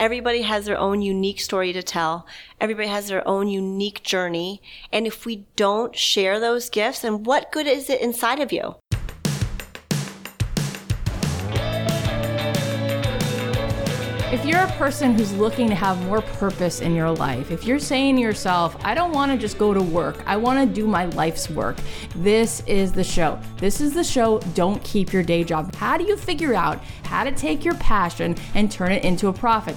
Everybody has their own unique story to tell. Everybody has their own unique journey. And if we don't share those gifts, then what good is it inside of you? If you're a person who's looking to have more purpose in your life, if you're saying to yourself, I don't want to just go to work, I want to do my life's work, this is the show. This is the show, Don't Keep Your Day Job. How do you figure out how to take your passion and turn it into a profit?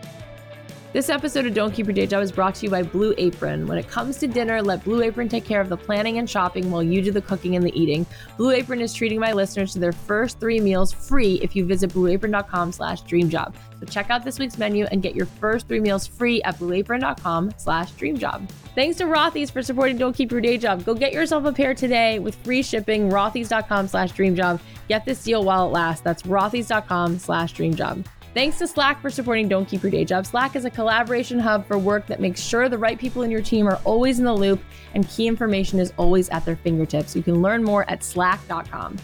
This episode of Don't Keep Your Day Job is brought to you by Blue Apron. When it comes to dinner, let Blue Apron take care of the planning and shopping while you do the cooking and the eating. Blue Apron is treating my listeners to their first three meals free if you visit blueapron.com slash dreamjob. So check out this week's menu and get your first three meals free at blueapron.com slash dreamjob. Thanks to Rothy's for supporting Don't Keep Your Day Job. Go get yourself a pair today with free shipping, rothys.com slash dreamjob. Get this deal while it lasts. That's rothys.com slash dreamjob. Thanks to Slack for supporting Don't Keep Your Day Job. Slack is a collaboration hub for work that makes sure the right people in your team are always in the loop and key information is always at their fingertips. You can learn more at slack.com.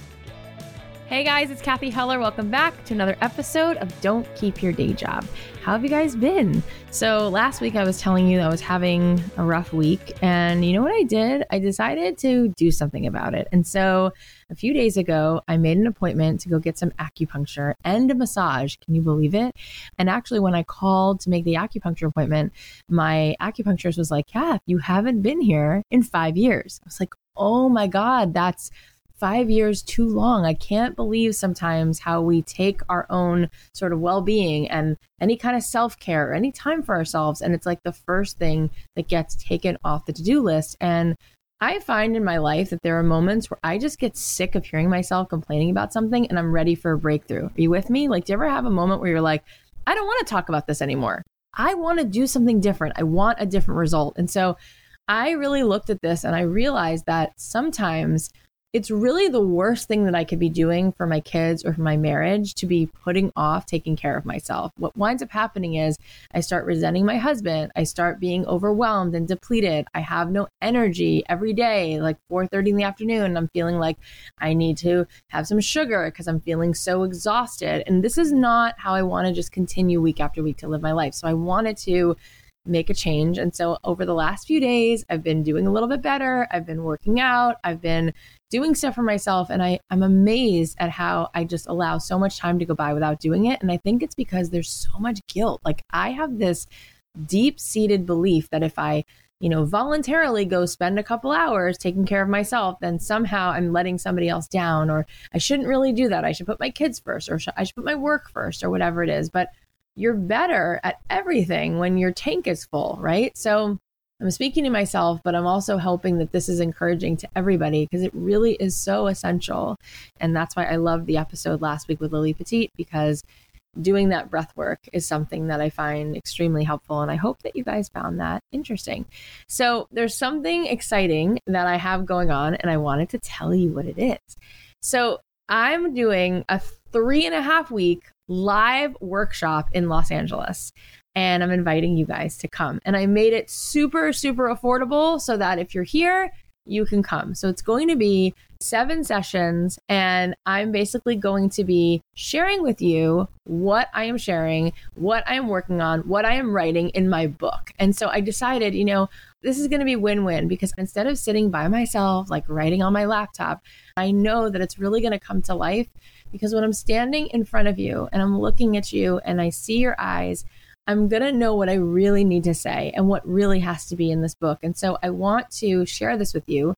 Hey guys, it's Cathy Heller. Welcome back to another episode of Don't Keep Your Day Job. How have you guys been? So, last week I was telling you I was having a rough week, and you know what I did? I decided to do something about it. And so, a few days ago, I made an appointment to go get some acupuncture and a massage. Can you believe it? And actually, when I called to make the acupuncture appointment, my acupuncturist was like, Kath, you haven't been here in five years. I was like, oh my God, that's five years too long. I can't believe sometimes how we take our own sort of well being and any kind of self care or any time for ourselves. And it's like the first thing that gets taken off the to do list. And I find in my life that there are moments where I just get sick of hearing myself complaining about something and I'm ready for a breakthrough. Are you with me? Like, do you ever have a moment where you're like, I don't want to talk about this anymore? I want to do something different. I want a different result. And so I really looked at this and I realized that sometimes it's really the worst thing that I could be doing for my kids or for my marriage to be putting off taking care of myself. What winds up happening is I start resenting my husband. I start being overwhelmed and depleted. I have no energy every day, like 4:30 in the afternoon. I'm feeling like I need to have some sugar because I'm feeling so exhausted. And this is not how I want to just continue week after week to live my life. So I wanted to make a change. And so over the last few days, I've been doing a little bit better. I've been working out. I've been doing stuff for myself. And I, I'm amazed at how I just allow so much time to go by without doing it. And I think it's because there's so much guilt. Like I have this deep seated belief that if I you know, voluntarily go spend a couple hours taking care of myself, then somehow I'm letting somebody else down, or I shouldn't really do that. I should put my kids first, or I should put my work first, or whatever it is. But you're better at everything when your tank is full, right? So I'm speaking to myself, but I'm also hoping that this is encouraging to everybody because it really is so essential. And that's why I loved the episode last week with Lily Petit because doing that breath work is something that I find extremely helpful. And I hope that you guys found that interesting. So there's something exciting that I have going on, and I wanted to tell you what it is. So I'm doing a three and a half week live workshop in Los Angeles. And I'm inviting you guys to come. And I made it super, super affordable so that if you're here, you can come. So it's going to be seven sessions, and I'm basically going to be sharing with you what I am sharing, what I am working on, what I am writing in my book. And so I decided, you know, this is going to be win win because instead of sitting by myself, like writing on my laptop, I know that it's really going to come to life because when I'm standing in front of you and I'm looking at you and I see your eyes, I'm going to know what I really need to say and what really has to be in this book. And so I want to share this with you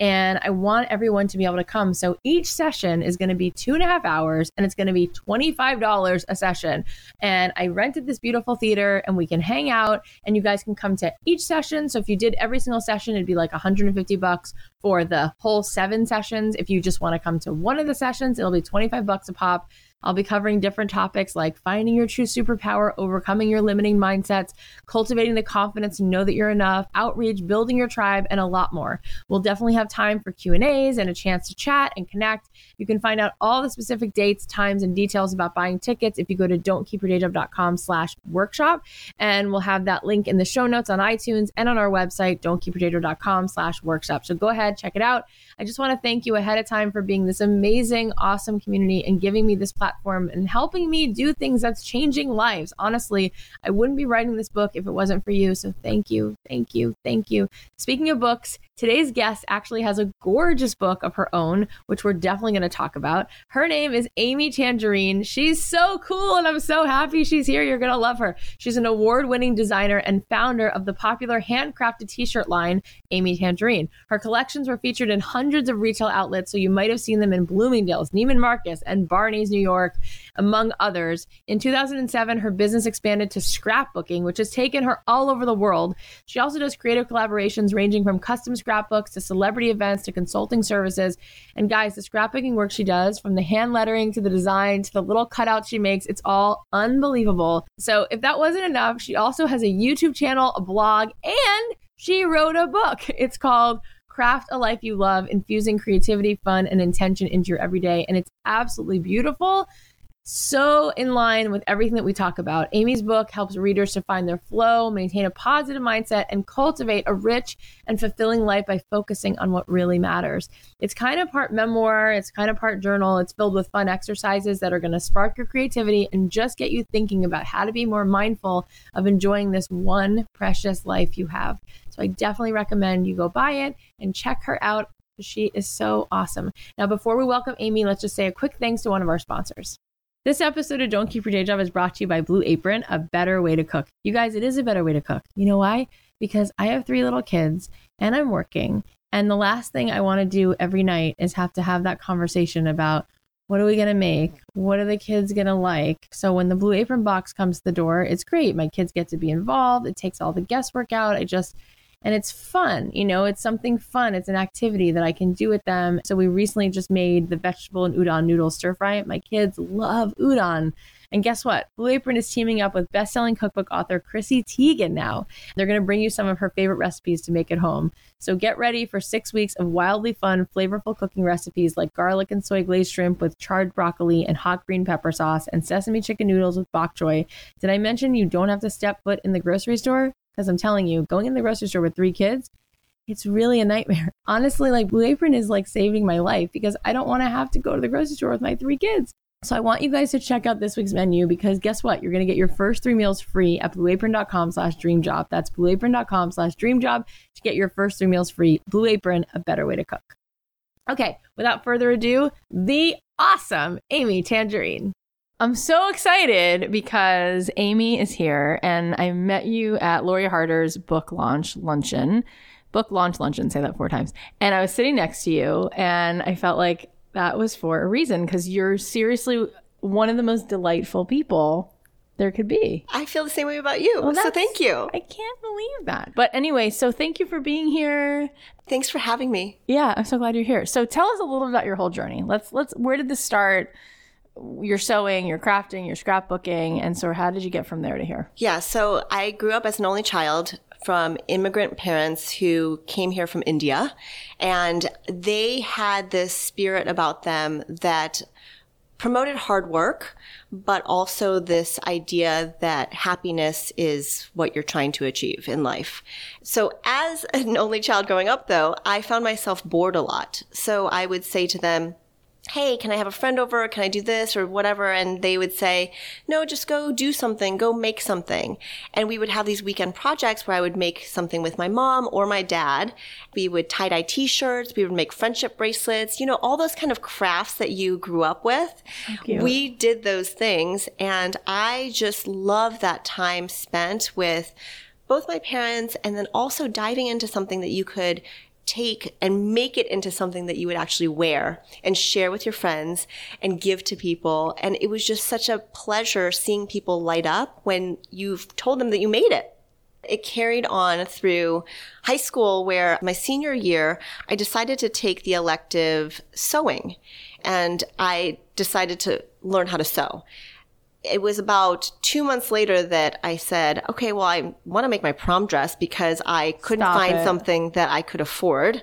and I want everyone to be able to come. So each session is going to be two and a half hours and it's going to be $25 a session. And I rented this beautiful theater and we can hang out and you guys can come to each session. So if you did every single session, it'd be like 150 bucks for the whole seven sessions. If you just want to come to one of the sessions, it'll be 25 bucks a pop. I'll be covering different topics like finding your true superpower, overcoming your limiting mindsets, cultivating the confidence to know that you're enough, outreach, building your tribe, and a lot more. We'll definitely have time for Q&As and a chance to chat and connect. You can find out all the specific dates, times, and details about buying tickets if you go to don'tkeepyourdayjob.com slash workshop. And we'll have that link in the show notes on iTunes and on our website, don'tkeepyourdayjob.com slash workshop. So go ahead, check it out. I just want to thank you ahead of time for being this amazing, awesome community and giving me this platform and helping me do things that's changing lives. Honestly, I wouldn't be writing this book if it wasn't for you. So thank you, thank you, thank you. Speaking of books, today's guest actually has a gorgeous book of her own, which we're definitely going to talk about. Her name is Amy Tangerine. She's so cool, and I'm so happy she's here. You're going to love her. She's an award winning designer and founder of the popular handcrafted t shirt line, Amy Tangerine. Her collections were featured in hundreds of retail outlets, so you might have seen them in Bloomingdale's, Neiman Marcus, and Barney's New. York, among others. In 2007, her business expanded to scrapbooking, which has taken her all over the world. She also does creative collaborations ranging from custom scrapbooks to celebrity events to consulting services. And guys, the scrapbooking work she does, from the hand lettering to the design to the little cutouts she makes, it's all unbelievable. So if that wasn't enough, she also has a YouTube channel, a blog, and she wrote a book. It's called Craft a life you love, infusing creativity, fun, and intention into your everyday. And it's absolutely beautiful. So, in line with everything that we talk about, Amy's book helps readers to find their flow, maintain a positive mindset, and cultivate a rich and fulfilling life by focusing on what really matters. It's kind of part memoir, it's kind of part journal. It's filled with fun exercises that are going to spark your creativity and just get you thinking about how to be more mindful of enjoying this one precious life you have. So, I definitely recommend you go buy it and check her out. She is so awesome. Now, before we welcome Amy, let's just say a quick thanks to one of our sponsors. This episode of Don't Keep Your Day Job is brought to you by Blue Apron, a better way to cook. You guys, it is a better way to cook. You know why? Because I have three little kids and I'm working. And the last thing I want to do every night is have to have that conversation about what are we going to make? What are the kids going to like? So when the Blue Apron box comes to the door, it's great. My kids get to be involved. It takes all the guesswork out. I just, and it's fun. You know, it's something fun. It's an activity that I can do with them. So we recently just made the vegetable and udon noodle stir fry. My kids love udon. And guess what? Blue Apron is teaming up with best-selling cookbook author Chrissy Teigen now. They're going to bring you some of her favorite recipes to make at home. So get ready for six weeks of wildly fun, flavorful cooking recipes like garlic and soy glazed shrimp with charred broccoli and hot green pepper sauce and sesame chicken noodles with bok choy. Did I mention you don't have to step foot in the grocery store? Because I'm telling you, going in the grocery store with three kids, it's really a nightmare. Honestly, like Blue Apron is like saving my life because I don't want to have to go to the grocery store with my three kids. So I want you guys to check out this week's menu because guess what? You're going to get your first three meals free at blueapron.com slash dreamjob. That's blueapron.com slash dreamjob to get your first three meals free. Blue Apron, a better way to cook. Okay, without further ado, the awesome Amy Tangerine. I'm so excited because Amy is here and I met you at Lori Harder's book launch luncheon. Book launch luncheon, say that four times. And I was sitting next to you and I felt like that was for a reason because you're seriously one of the most delightful people there could be. I feel the same way about you. Well, so thank you. I can't believe that. But anyway, so thank you for being here. Thanks for having me. Yeah, I'm so glad you're here. So tell us a little about your whole journey. Let's let's where did this start? Your sewing, your crafting, your scrapbooking, and so how did you get from there to here? Yeah, so I grew up as an only child from immigrant parents who came here from India. And they had this spirit about them that promoted hard work, but also this idea that happiness is what you're trying to achieve in life. So as an only child growing up though, I found myself bored a lot. So I would say to them, hey, can I have a friend over? Can I do this or whatever? And they would say, no, just go do something, go make something. And we would have these weekend projects where I would make something with my mom or my dad. We would tie dye t-shirts. We would make friendship bracelets, you know, all those kind of crafts that you grew up with. We did those things. And I just love that time spent with both my parents and then also diving into something that you could take and make it into something that you would actually wear and share with your friends and give to people. And it was just such a pleasure seeing people light up when you've told them that you made it. It carried on through high school where my senior year, I decided to take the elective sewing and I decided to learn how to sew it was about two months later that I said, okay, well, I want to make my prom dress because I couldn't Stop find it. something that I could afford.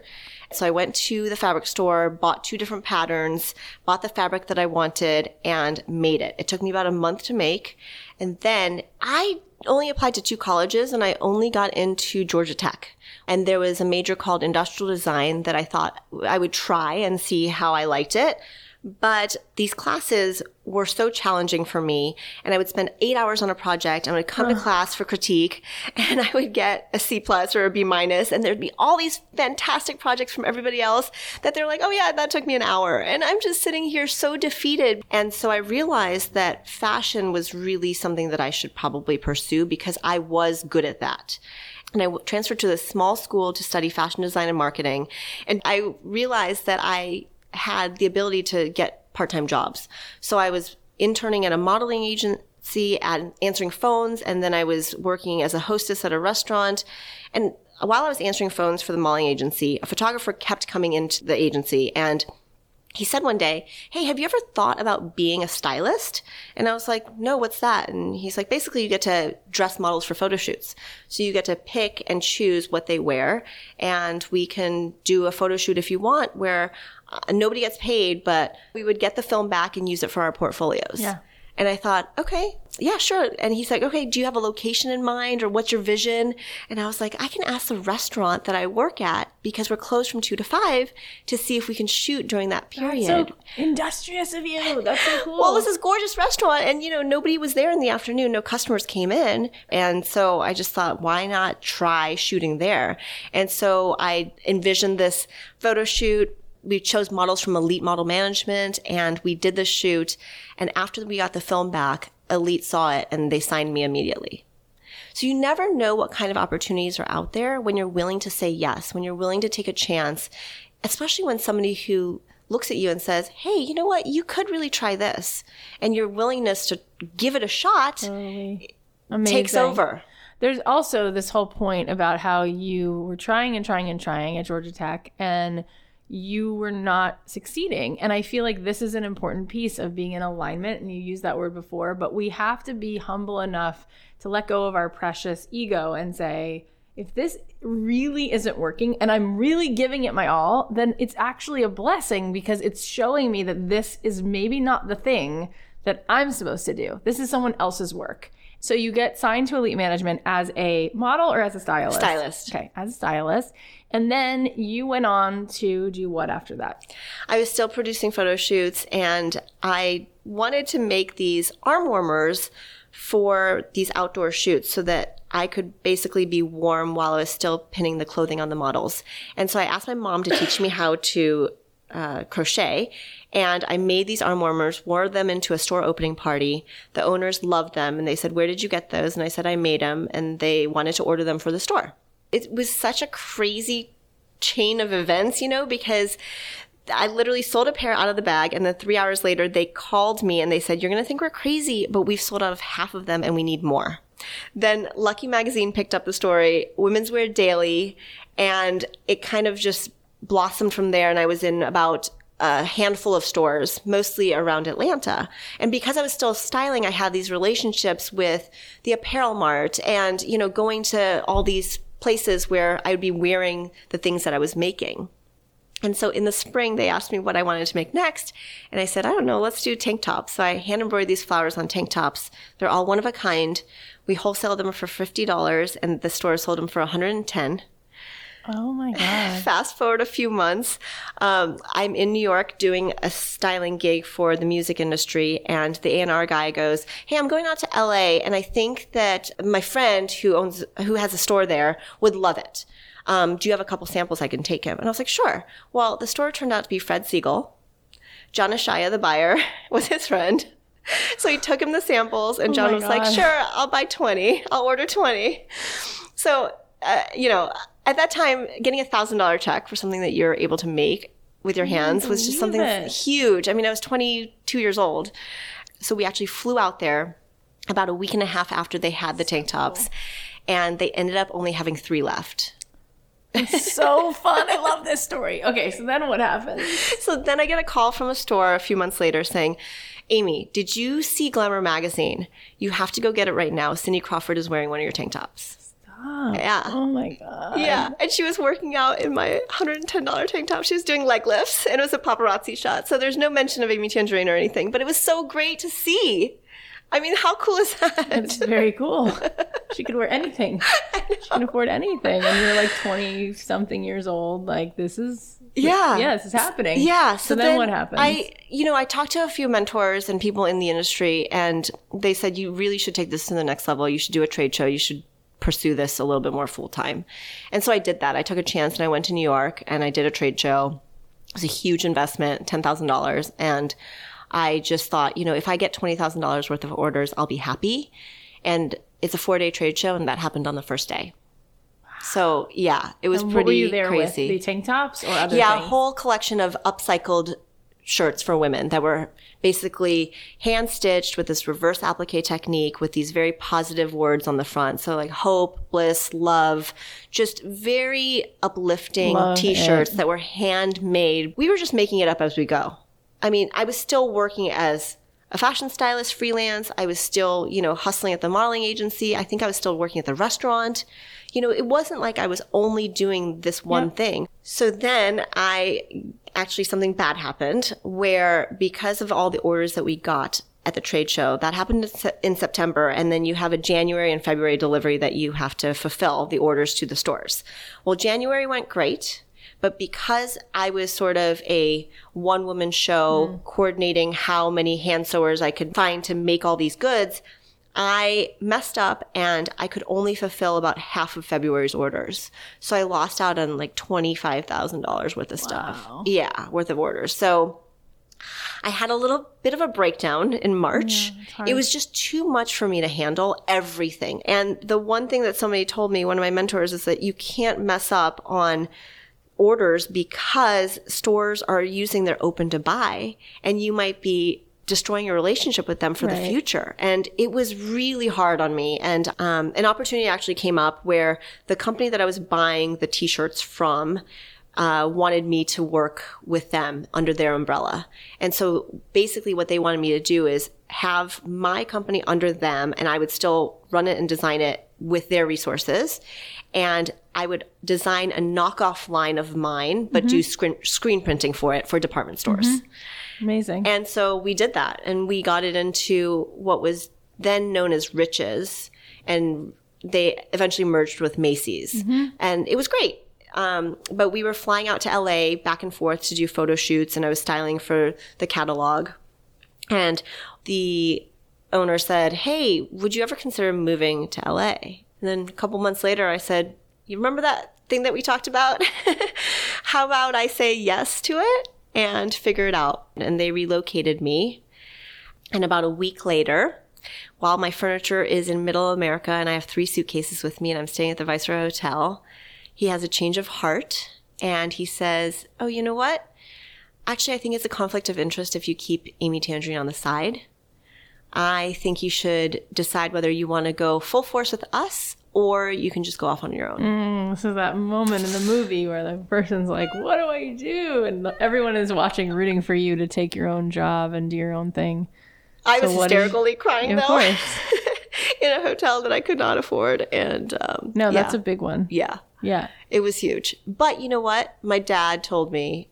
So I went to the fabric store, bought two different patterns, bought the fabric that I wanted and made it. It took me about a month to make. And then I only applied to two colleges and I only got into Georgia Tech. And there was a major called industrial design that I thought I would try and see how I liked it. But these classes were so challenging for me. And I would spend eight hours on a project. And I would come to class for critique and I would get a C plus or a B minus. And there'd be all these fantastic projects from everybody else that they're like, oh yeah, that took me an hour. And I'm just sitting here so defeated. And so I realized that fashion was really something that I should probably pursue because I was good at that and I transferred to this small school to study fashion design and marketing. And I realized that I had the ability to get part-time jobs. So I was interning at a modeling agency and answering phones and then I was working as a hostess at a restaurant and while I was answering phones for the modeling agency, a photographer kept coming into the agency and he said one day, Hey, have you ever thought about being a stylist? And I was like, No, what's that? And he's like, Basically, you get to dress models for photo shoots. So you get to pick and choose what they wear. And we can do a photo shoot if you want where Uh, nobody gets paid, but we would get the film back and use it for our portfolios. Yeah. And I thought, okay, yeah, sure. And he's like, okay, do you have a location in mind or what's your vision? And I was like, I can ask the restaurant that I work at because we're closed from two to five to see if we can shoot during that period. That's so industrious of you. That's so cool. well, this is gorgeous restaurant and you know, nobody was there in the afternoon. No customers came in. And so I just thought, why not try shooting there? And so I envisioned this photo shoot we chose models from Elite Model Management and we did the shoot. And after we got the film back, Elite saw it and they signed me immediately. So you never know what kind of opportunities are out there when you're willing to say yes, when you're willing to take a chance, especially when somebody who looks at you and says, Hey, you know what? You could really try this. And your willingness to give it a shot takes over. There's also this whole point about how you were trying and trying and trying at Georgia Tech and you were not succeeding. And I feel like this is an important piece of being in alignment. And you used that word before, but we have to be humble enough to let go of our precious ego and say, if this really isn't working and I'm really giving it my all, then it's actually a blessing because it's showing me that this is maybe not the thing that I'm supposed to do. This is someone else's work. So you get signed to Elite Management as a model or as a stylist? Stylist. Okay, as a stylist. And then you went on to do what after that? I was still producing photo shoots and I wanted to make these arm warmers for these outdoor shoots so that I could basically be warm while I was still pinning the clothing on the models. And so I asked my mom to teach me how to uh, crochet. And I made these arm warmers, wore them into a store opening party. The owners loved them and they said, Where did you get those? And I said, I made them. And they wanted to order them for the store. It was such a crazy chain of events, you know, because I literally sold a pair out of the bag, and then three hours later, they called me and they said, You're going to think we're crazy, but we've sold out of half of them and we need more. Then Lucky Magazine picked up the story, Women's Wear Daily, and it kind of just blossomed from there. And I was in about a handful of stores, mostly around Atlanta. And because I was still styling, I had these relationships with the apparel mart and, you know, going to all these places where I would be wearing the things that I was making. And so in the spring, they asked me what I wanted to make next. And I said, I don't know, let's do tank tops. So I hand embroidered these flowers on tank tops. They're all one of a kind. We wholesale them for $50 and the store sold them for 110 Oh my God. Fast forward a few months. Um, I'm in New York doing a styling gig for the music industry, and the A&R guy goes, Hey, I'm going out to LA, and I think that my friend who owns, who has a store there would love it. Um, do you have a couple samples I can take him? And I was like, Sure. Well, the store turned out to be Fred Segal. John Eshaya, the buyer, was his friend. So he took him the samples, and Oh John my was like, Sure, I'll buy 20. I'll order 20. So, uh, you know, at that time, getting a thousand dollar check for something that you're able to make with your hands was just something it. huge. I mean, I was 22 years old. So we actually flew out there about a week and a half after they had the tank tops and they ended up only having three left. It's so fun. I love this story. Okay, so then what happened? So then I get a call from a store a few months later saying, Amy, did you see Glamour magazine? You have to go get it right now. Cindy Crawford is wearing one of your tank tops. Yeah. Oh my God. Yeah, and she was working out in my $110 tank top. She was doing leg lifts, and it was a paparazzi shot. So there's no mention of Amy Tangerine or anything, but it was so great to see. I mean, how cool is that? It's very cool. She could wear anything. She can afford anything. And you're like 20 something years old. Like, this is. Yeah. Yeah, this is happening. Yeah. So, then, what happens? I, you know, I talked to a few mentors and people in the industry, and they said you really should take this to the next level. You should do a trade show. You should pursue this a little bit more full time. And so I did that. I took a chance and I went to New York and I did a trade show. It was a huge investment, ten thousand dollars, and I just thought, you know, if I get twenty thousand dollars worth of orders, I'll be happy. And it's a four day trade show, and that happened on the first day. So yeah, it was pretty were you there crazy. with? The tank tops or other Yeah, a whole collection of upcycled shirts for women that were basically hand stitched with this reverse applique technique with these very positive words on the front. So like hope, bliss, love, just very uplifting Love t-shirts it. that were handmade. We were just making it up as we go. I mean, I was still working as a fashion stylist freelance. I was still, you know, hustling at the modeling agency. I think I was still working at the restaurant. You know, it wasn't like I was only doing this one thing. So then I actually something bad happened where because of all the orders that we got at the trade show, that happened in September. And then you have a January and February delivery that you have to fulfill the orders to the stores. Well, January went great. But because I was sort of a one woman show hmm. coordinating how many hand sewers I could find to make all these goods, I messed up and I could only fulfill about half of February's orders. So I lost out on like $25,000 worth of stuff. Yeah, worth of orders. So I had a little bit of a breakdown in March. Mm, it was just too much for me to handle everything. And the one thing that somebody told me, one of my mentors, is that you can't mess up on orders because stores are using their open to buy and you might be destroying your relationship with them for the future. And it was really hard on me. And um, an opportunity actually came up where the company that I was buying the t-shirts from uh, wanted me to work with them under their umbrella. And so basically what they wanted me to do is have my company under them and I would still run it and design it with their resources. And I would design a knockoff line of mine, but do screen, screen printing for it for department stores. Amazing. And so we did that and we got it into what was then known as Rich's and they eventually merged with Macy's and it was great. Um, but we were flying out to LA back and forth to do photo shoots and I was styling for the catalog. And the owner said, Hey, would you ever consider moving to LA? And then a couple months later, I said, You remember that thing that we talked about? How about I say yes to it and figure it out? And they relocated me. And about a week later, while my furniture is in middle America and I have three suitcases with me and I'm staying at the Viceroy Hotel, he has a change of heart and he says, Oh, you know what? Actually, I think it's a conflict of interest if you keep Amy Tangerine on the side. I think you should decide whether you want to go full force with us or you can just go off on your own. This is that moment in the movie where the person's like, "What do I do?" and everyone is watching, rooting for you to take your own job and do your own thing. I was So what did you- hysterically crying Of though in a hotel that I could not afford. And um, No, that's yeah. a big one. yeah. Yeah. It was huge. But you know what? My dad told me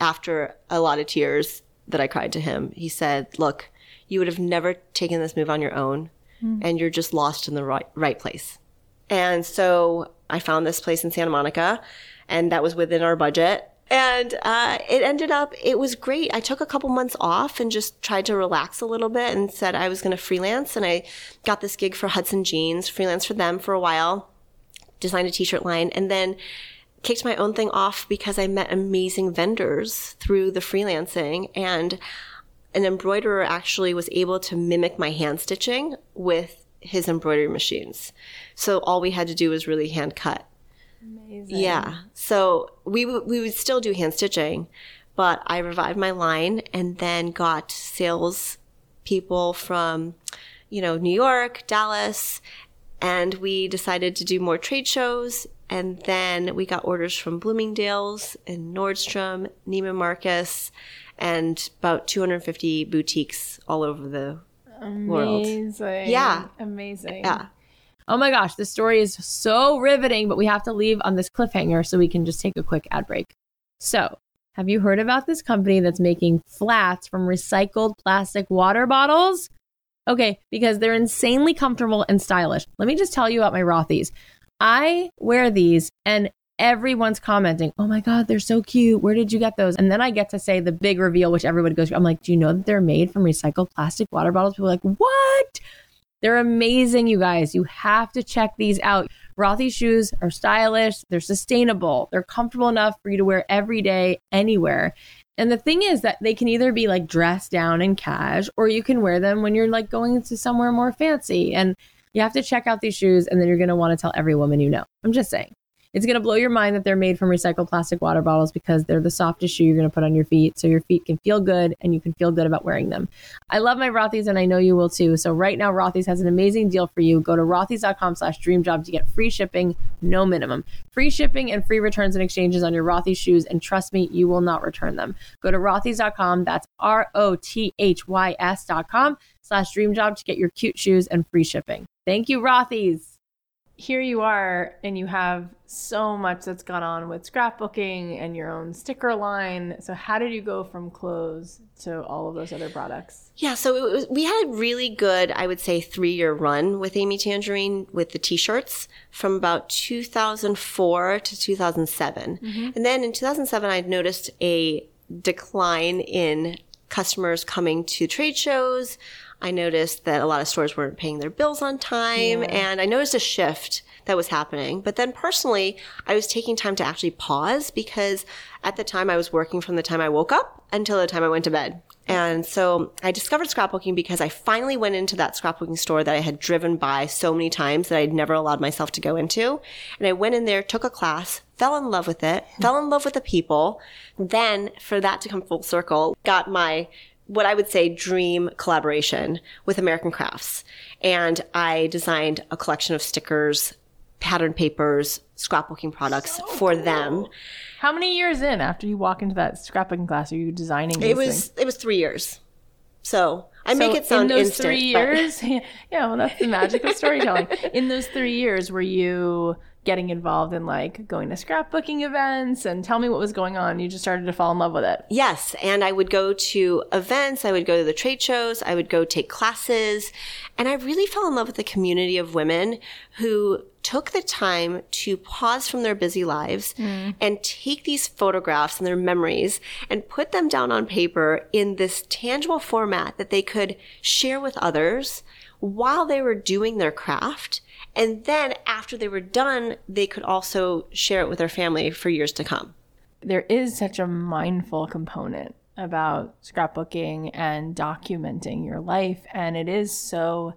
after a lot of tears that I cried to him, he said, Look, you would have never taken this move on your own, and you're just lost in the right, right place. And so I found this place in Santa Monica, and that was within our budget. And uh, it ended up, it was great. I took a couple months off and just tried to relax a little bit and said I was going to freelance. And I got this gig for Hudson Jeans, freelance for them for a while designed a t-shirt line and then kicked my own thing off because I met amazing vendors through the freelancing and an embroiderer actually was able to mimic my hand stitching with his embroidery machines. So all we had to do was really hand cut. Amazing. Yeah. So we w- we would still do hand stitching, but I revived my line and then got sales people from, you know, New York, Dallas, and we decided to do more trade shows. And then we got orders from Bloomingdale's and Nordstrom, Neiman Marcus, and about 250 boutiques all over the world. Amazing. Yeah. Amazing. Yeah. Oh my gosh, this story is so riveting, but we have to leave on this cliffhanger so we can just take a quick ad break. So, have you heard about this company that's making flats from recycled plastic water bottles? Okay, because they're insanely comfortable and stylish. Let me just tell you about my Rothy's. I wear these and everyone's commenting, oh my God, they're so cute. Where did you get those? And then I get to say the big reveal, which everybody goes. I'm like, do you know that they're made from recycled plastic water bottles? People are like, what? They're amazing, you guys. You have to check these out. Rothy shoes are stylish, they're sustainable, they're comfortable enough for you to wear every day, anywhere. And the thing is that they can either be like dressed down and cash, or you can wear them when you're like going to somewhere more fancy. And you have to check out these shoes, and then you're going to want to tell every woman you know. I'm just saying. It's going to blow your mind that they're made from recycled plastic water bottles because they're the softest shoe you're going to put on your feet. So your feet can feel good and you can feel good about wearing them. I love my Rothy's and I know you will too. So right now, Rothy's has an amazing deal for you. Go to rothys.com slash dreamjob to get free shipping, no minimum. Free shipping and free returns and exchanges on your Rothy's shoes. And trust me, you will not return them. Go to rothys.com. That's R O T H Y S.com slash dreamjob to get your cute shoes and free shipping. Thank you, Rothy's here you are and you have so much that's gone on with scrapbooking and your own sticker line so how did you go from clothes to all of those other products Yeah, so it was, we had a really good, I would say, three year run with Amy Tangerine with the t shirts from about 2004 to 2007. Mm-hmm. And then in 2007, I noticed a decline in customers coming to trade shows. I noticed that a lot of stores weren't paying their bills on time, and I noticed a shift that was happening. But then personally, I was taking time to actually pause because at the time I was working from the time I woke up until the time I went to bed. And so I discovered scrapbooking because I finally went into that scrapbooking store that I had driven by so many times that I'd never allowed myself to go into. And I went in there, took a class, fell in love with it, fell in love with the people. Then for that to come full circle, got my what I would say dream collaboration with American Crafts. And I designed a collection of stickers, pattern papers, scrapbooking products so for cool. them. How many years in after you walk into that scrapbooking class are you designing? it was things? it was three years. So I so make it sound in those instant, three years. But... yeah, well, that's the magic of storytelling. in those three years, were you getting involved in like going to scrapbooking events and tell me what was going on. You just started to fall in love with it. Yes. And I would go to events, I would go to the trade shows, I would go take classes. And I really fell in love with the community of women who took the time to pause from their busy lives mm. and take these photographs and their memories and put them down on paper in this tangible format that they could share with others while they were doing their craft and then after they were done, they could also share it with their family for years to come. There is such a mindful component about scrapbooking and documenting your life. And it is so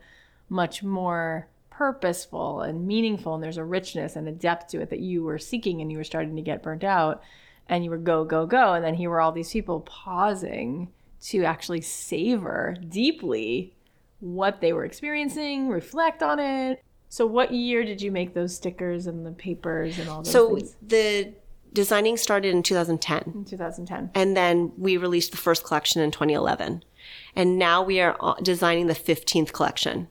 much more purposeful and meaningful. And there's a richness and a depth to it that you were seeking and you were starting to get burnt out. And you were go, go, go. And then here were all these people pausing to actually savor deeply what they were experiencing, reflect on it, so, what year did you make those stickers and the papers and all those so things? the designing started in 2010. In 2010. And then we released the first collection in 2011. And now we are uh, designing the 15th collection.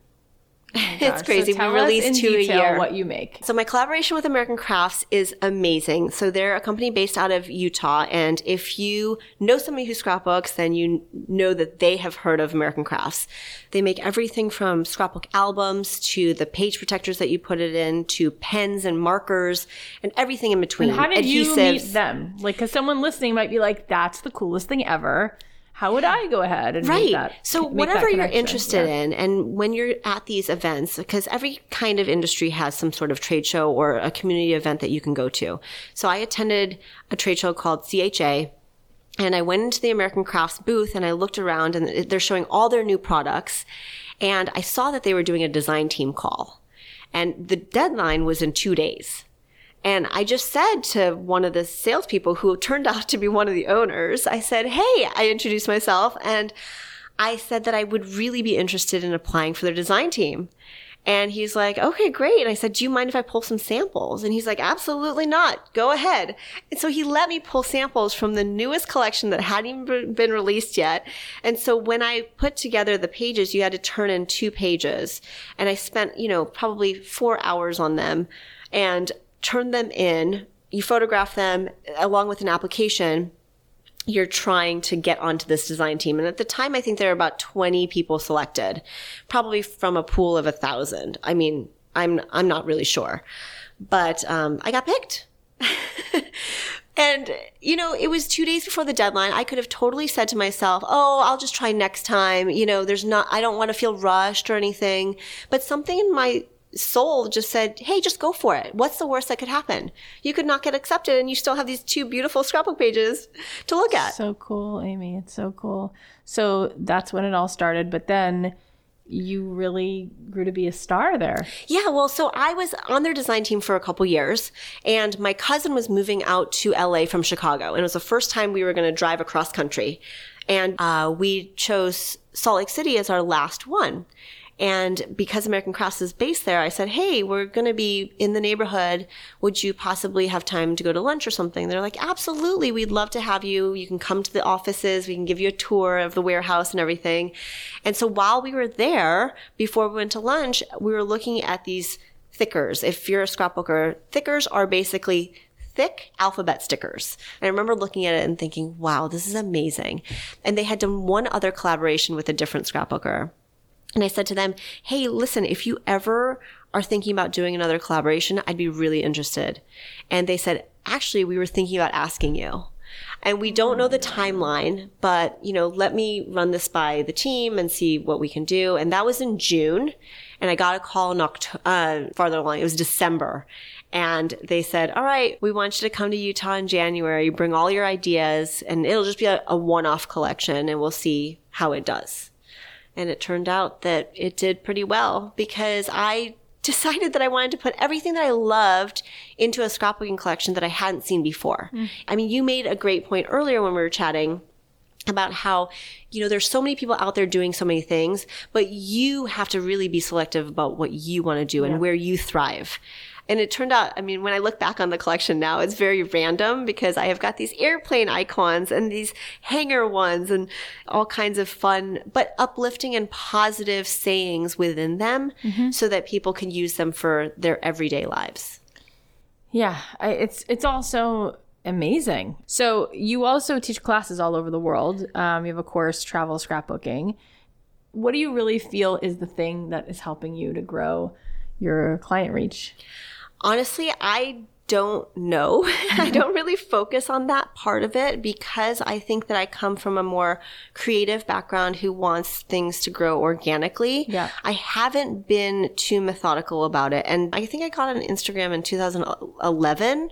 Oh it's crazy. So we release two a year. What you make? So my collaboration with American Crafts is amazing. So they're a company based out of Utah, and if you know somebody who scrapbooks, then you know that they have heard of American Crafts. They make everything from scrapbook albums to the page protectors that you put it in to pens and markers and everything in between. And how did Adhesives. you meet them? Like, because someone listening might be like, "That's the coolest thing ever." How would I go ahead and right? That, so whatever you're interested yeah. in, and when you're at these events, because every kind of industry has some sort of trade show or a community event that you can go to. So I attended a trade show called CHA. And I went into the American Crafts booth and I looked around and they're showing all their new products. And I saw that they were doing a design team call. And the deadline was in two days. And I just said to one of the salespeople who turned out to be one of the owners, I said, Hey, I introduced myself and I said that I would really be interested in applying for their design team. And he's like, okay, great. And I said, do you mind if I pull some samples? And he's like, absolutely not. Go ahead. And so he let me pull samples from the newest collection that hadn't even been released yet. And so when I put together the pages, you had to turn in two pages. And I spent, you know, probably four hours on them. And turn them in, you photograph them along with an application. You're trying to get onto this design team. And at the time, I think there were about 20 people selected, probably from a pool of a thousand. I mean, I'm, I'm not really sure, but, um, I got picked. and, you know, it was two days before the deadline. I could have totally said to myself, Oh, I'll just try next time. You know, there's not, I don't want to feel rushed or anything, but something in my soul just said, Hey, just go for it. What's the worst that could happen? You could not get accepted and you still have these two beautiful scrapbook pages to look at. So cool, Amy. It's so cool. So that's when it all started. But then you really grew to be a star there. Yeah, well, so I was on their design team for a couple years, and my cousin was moving out to LA from Chicago, and it was the first time we were going to drive across country, and uh, we chose Salt Lake City as our last one. And because American Crafts is based there, I said, Hey, we're going to be in the neighborhood. Would you possibly have time to go to lunch or something? They're like, absolutely. We'd love to have you. You can come to the offices. We can give you a tour of the warehouse and everything. And so while we were there, before we went to lunch, we were looking at these thickers. If you're a scrapbooker, thickers are basically thick alphabet stickers. And I remember looking at it and thinking, wow, this is amazing. And they had done one other collaboration with a different scrapbooker. And I said to them, Hey, listen, if you ever are thinking about doing another collaboration, I'd be really interested. And they said, Actually, we were thinking about asking you. And we don't know the timeline, but you know, let me run this by the team and see what we can do. And that was in June. And I got a call in October, uh, farther along. It was December. And they said, all right, we want you to come to Utah in January, bring all your ideas, and it'll just be a, a one off collection and we'll see how it does. And it turned out that it did pretty well because I decided that I wanted to put everything that I loved into a scrapbooking collection that I hadn't seen before. Mm. I mean, you made a great point earlier when we were chatting about how, you know, there's so many people out there doing so many things, but you have to really be selective about what you want to do and where you thrive. And it turned out, I mean, when I look back on the collection now, it's very random because I have got these airplane icons and these hanger ones and all kinds of fun, but uplifting and positive sayings within them mm-hmm. so that people can use them for their everyday lives. Yeah, I, it's it's also amazing. So you also teach classes all over the world. Um, you have a course, travel scrapbooking. What do you really feel is the thing that is helping you to grow your client reach? Honestly, I don't know. I don't really focus on that part of it because I think that I come from a more creative background who wants things to grow organically. Yeah. I haven't been too methodical about it. And I think I got on Instagram in 2011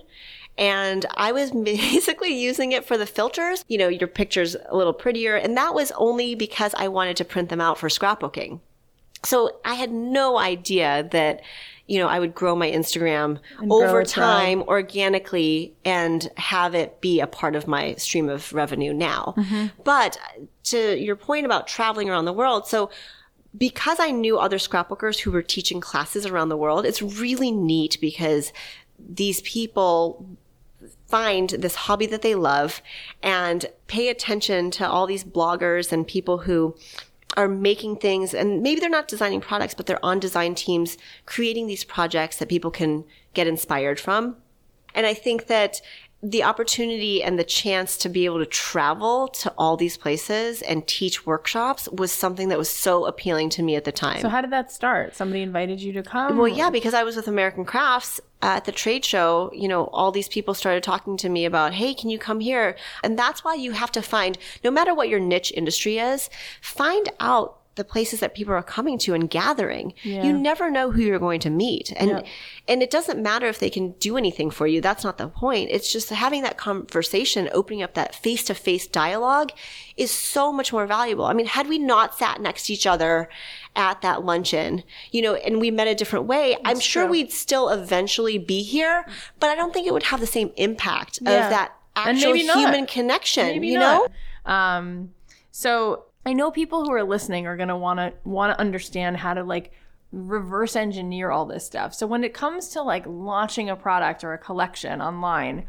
and I was basically using it for the filters. You know, your picture's a little prettier. And that was only because I wanted to print them out for scrapbooking. So I had no idea that you know, I would grow my Instagram and over time organically and have it be a part of my stream of revenue now. Mm-hmm. But to your point about traveling around the world, so because I knew other scrapbookers who were teaching classes around the world, it's really neat because these people find this hobby that they love and pay attention to all these bloggers and people who are making things and maybe they're not designing products, but they're on design teams creating these projects that people can get inspired from. And I think that the opportunity and the chance to be able to travel to all these places and teach workshops was something that was so appealing to me at the time. So how did that start? Somebody invited you to come? Well, yeah, because I was with American Crafts at the trade show, you know, all these people started talking to me about, hey, can you come here? And that's why you have to find, no matter what your niche industry is, find out the places that people are coming to and gathering. Yeah. You never know who you're going to meet. And yep. and it doesn't matter if they can do anything for you. That's not the point. It's just having that conversation, opening up that face-to-face dialogue is so much more valuable. I mean, had we not sat next to each other at that luncheon, you know, and we met a different way, That's I'm sure true. we'd still eventually be here, but I don't think it would have the same impact yeah. of that actual human connection, maybe you not. know? Um so I know people who are listening are going to want to want to understand how to like reverse engineer all this stuff. So when it comes to like launching a product or a collection online,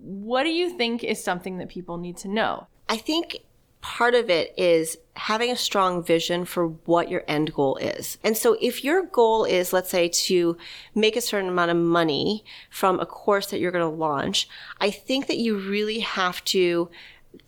what do you think is something that people need to know? I think part of it is having a strong vision for what your end goal is. And so if your goal is, let's say, to make a certain amount of money from a course that you're going to launch, I think that you really have to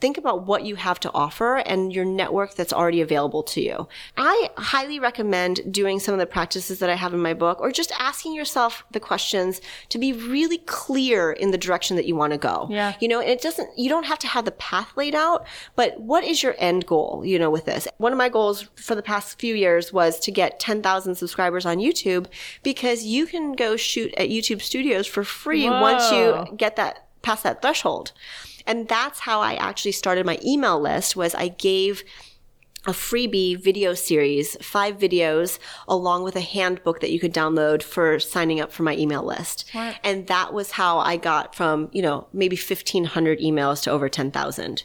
think about what you have to offer and your network that's already available to you. I highly recommend doing some of the practices that I have in my book or just asking yourself the questions to be really clear in the direction that you want to go. Yeah. You know, it doesn't, you don't have to have the path laid out, but what is your end goal, you know, with this? One of my goals for the past few years was to get 10,000 subscribers on YouTube because you can go shoot at YouTube studios for free Whoa. once you get that past that threshold. And that's how I actually started my email list was I gave a freebie video series, five videos, along with a handbook that you could download for signing up for my email list. And that was how I got from, you know, maybe 1500 emails to over 10,000.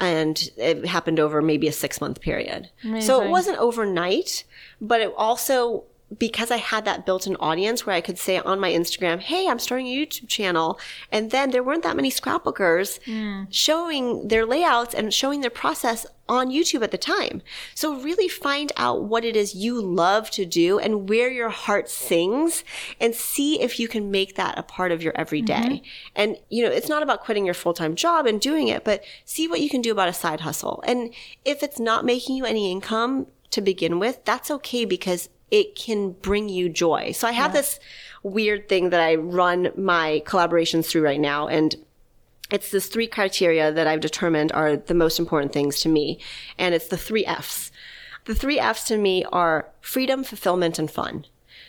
And it happened over maybe a six month period. Amazing. So it wasn't overnight, but it also because I had that built in audience where I could say on my Instagram, Hey, I'm starting a YouTube channel. And then there weren't that many scrapbookers mm. showing their layouts and showing their process on YouTube at the time. So really find out what it is you love to do and where your heart sings and see if you can make that a part of your everyday. Mm-hmm. And, you know, it's not about quitting your full time job and doing it, but see what you can do about a side hustle. And if it's not making you any income, to begin with, that's okay because it can bring you joy. So I have yeah. this weird thing that I run my collaborations through right now. And it's this three criteria that I've determined are the most important things to me. And it's the three F's. The three F's to me are freedom, fulfillment, and fun.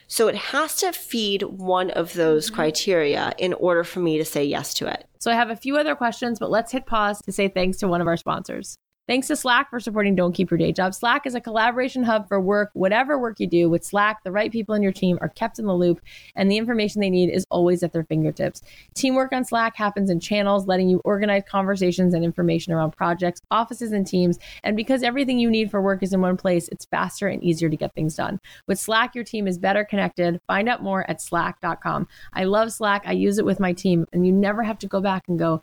So it has to feed one of those mm-hmm. criteria in order for me to say yes to it. So I have a few other questions, but let's hit pause to say thanks to one of our sponsors. Thanks to Slack for supporting Don't Keep Your Day Job. Slack is a collaboration hub for work, whatever work you do. With Slack, the right people in your team are kept in the loop, and the information they need is always at their fingertips. Teamwork on Slack happens in channels, letting you organize conversations and information around projects, offices, and teams. And because everything you need for work is in one place, it's faster and easier to get things done. With Slack, your team is better connected. Find out more at slack.com. I love Slack. I use it with my team, and you never have to go back and go,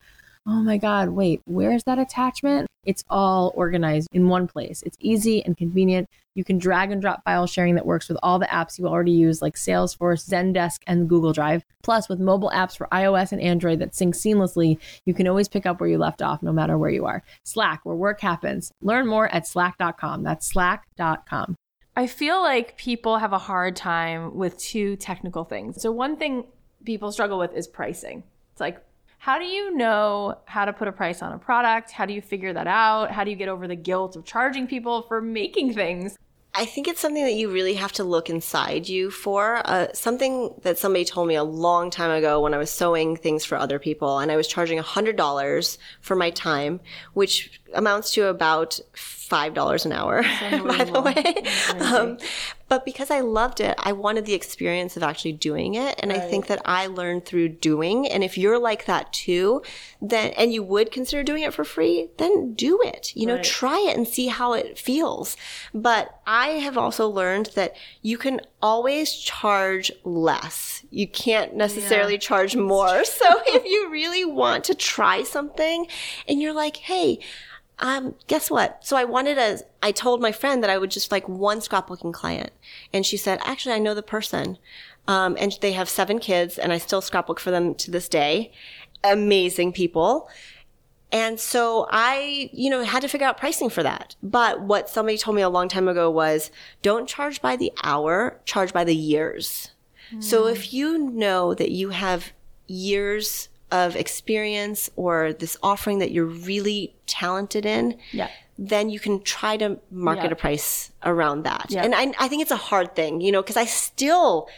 oh my God, wait, where's that attachment? It's all organized in one place. It's easy and convenient. You can drag and drop file sharing that works with all the apps you already use, like Salesforce, Zendesk, and Google Drive. Plus, with mobile apps for iOS and Android that sync seamlessly, you can always pick up where you left off no matter where you are. Slack, where work happens. Learn more at slack.com. That's slack.com. I feel like people have a hard time with two technical things. So, one thing people struggle with is pricing. It's like, how do you know how to put a price on a product? How do you figure that out? How do you get over the guilt of charging people for making things? I think it's something that you really have to look inside you for. Uh, something that somebody told me a long time ago when I was sewing things for other people, and I was charging $100 for my time, which amounts to about five dollars an hour, by the way. Um, but because I loved it, I wanted the experience of actually doing it, and right. I think that I learned through doing. And if you're like that too, then and you would consider doing it for free, then do it. You know, right. try it and see how it feels. But I have also learned that you can always charge less. You can't necessarily yeah. charge more. So if you really want to try something, and you're like, hey um, guess what? So I wanted a, I told my friend that I would just like one scrapbooking client. And she said, actually, I know the person. Um, and they have seven kids and I still scrapbook for them to this day. Amazing people. And so I, you know, had to figure out pricing for that. But what somebody told me a long time ago was don't charge by the hour, charge by the years. Mm. So if you know that you have years of experience or this offering that you're really talented in, yeah. then you can try to market yeah. a price around that. Yeah. And I, I think it's a hard thing, you know, because I still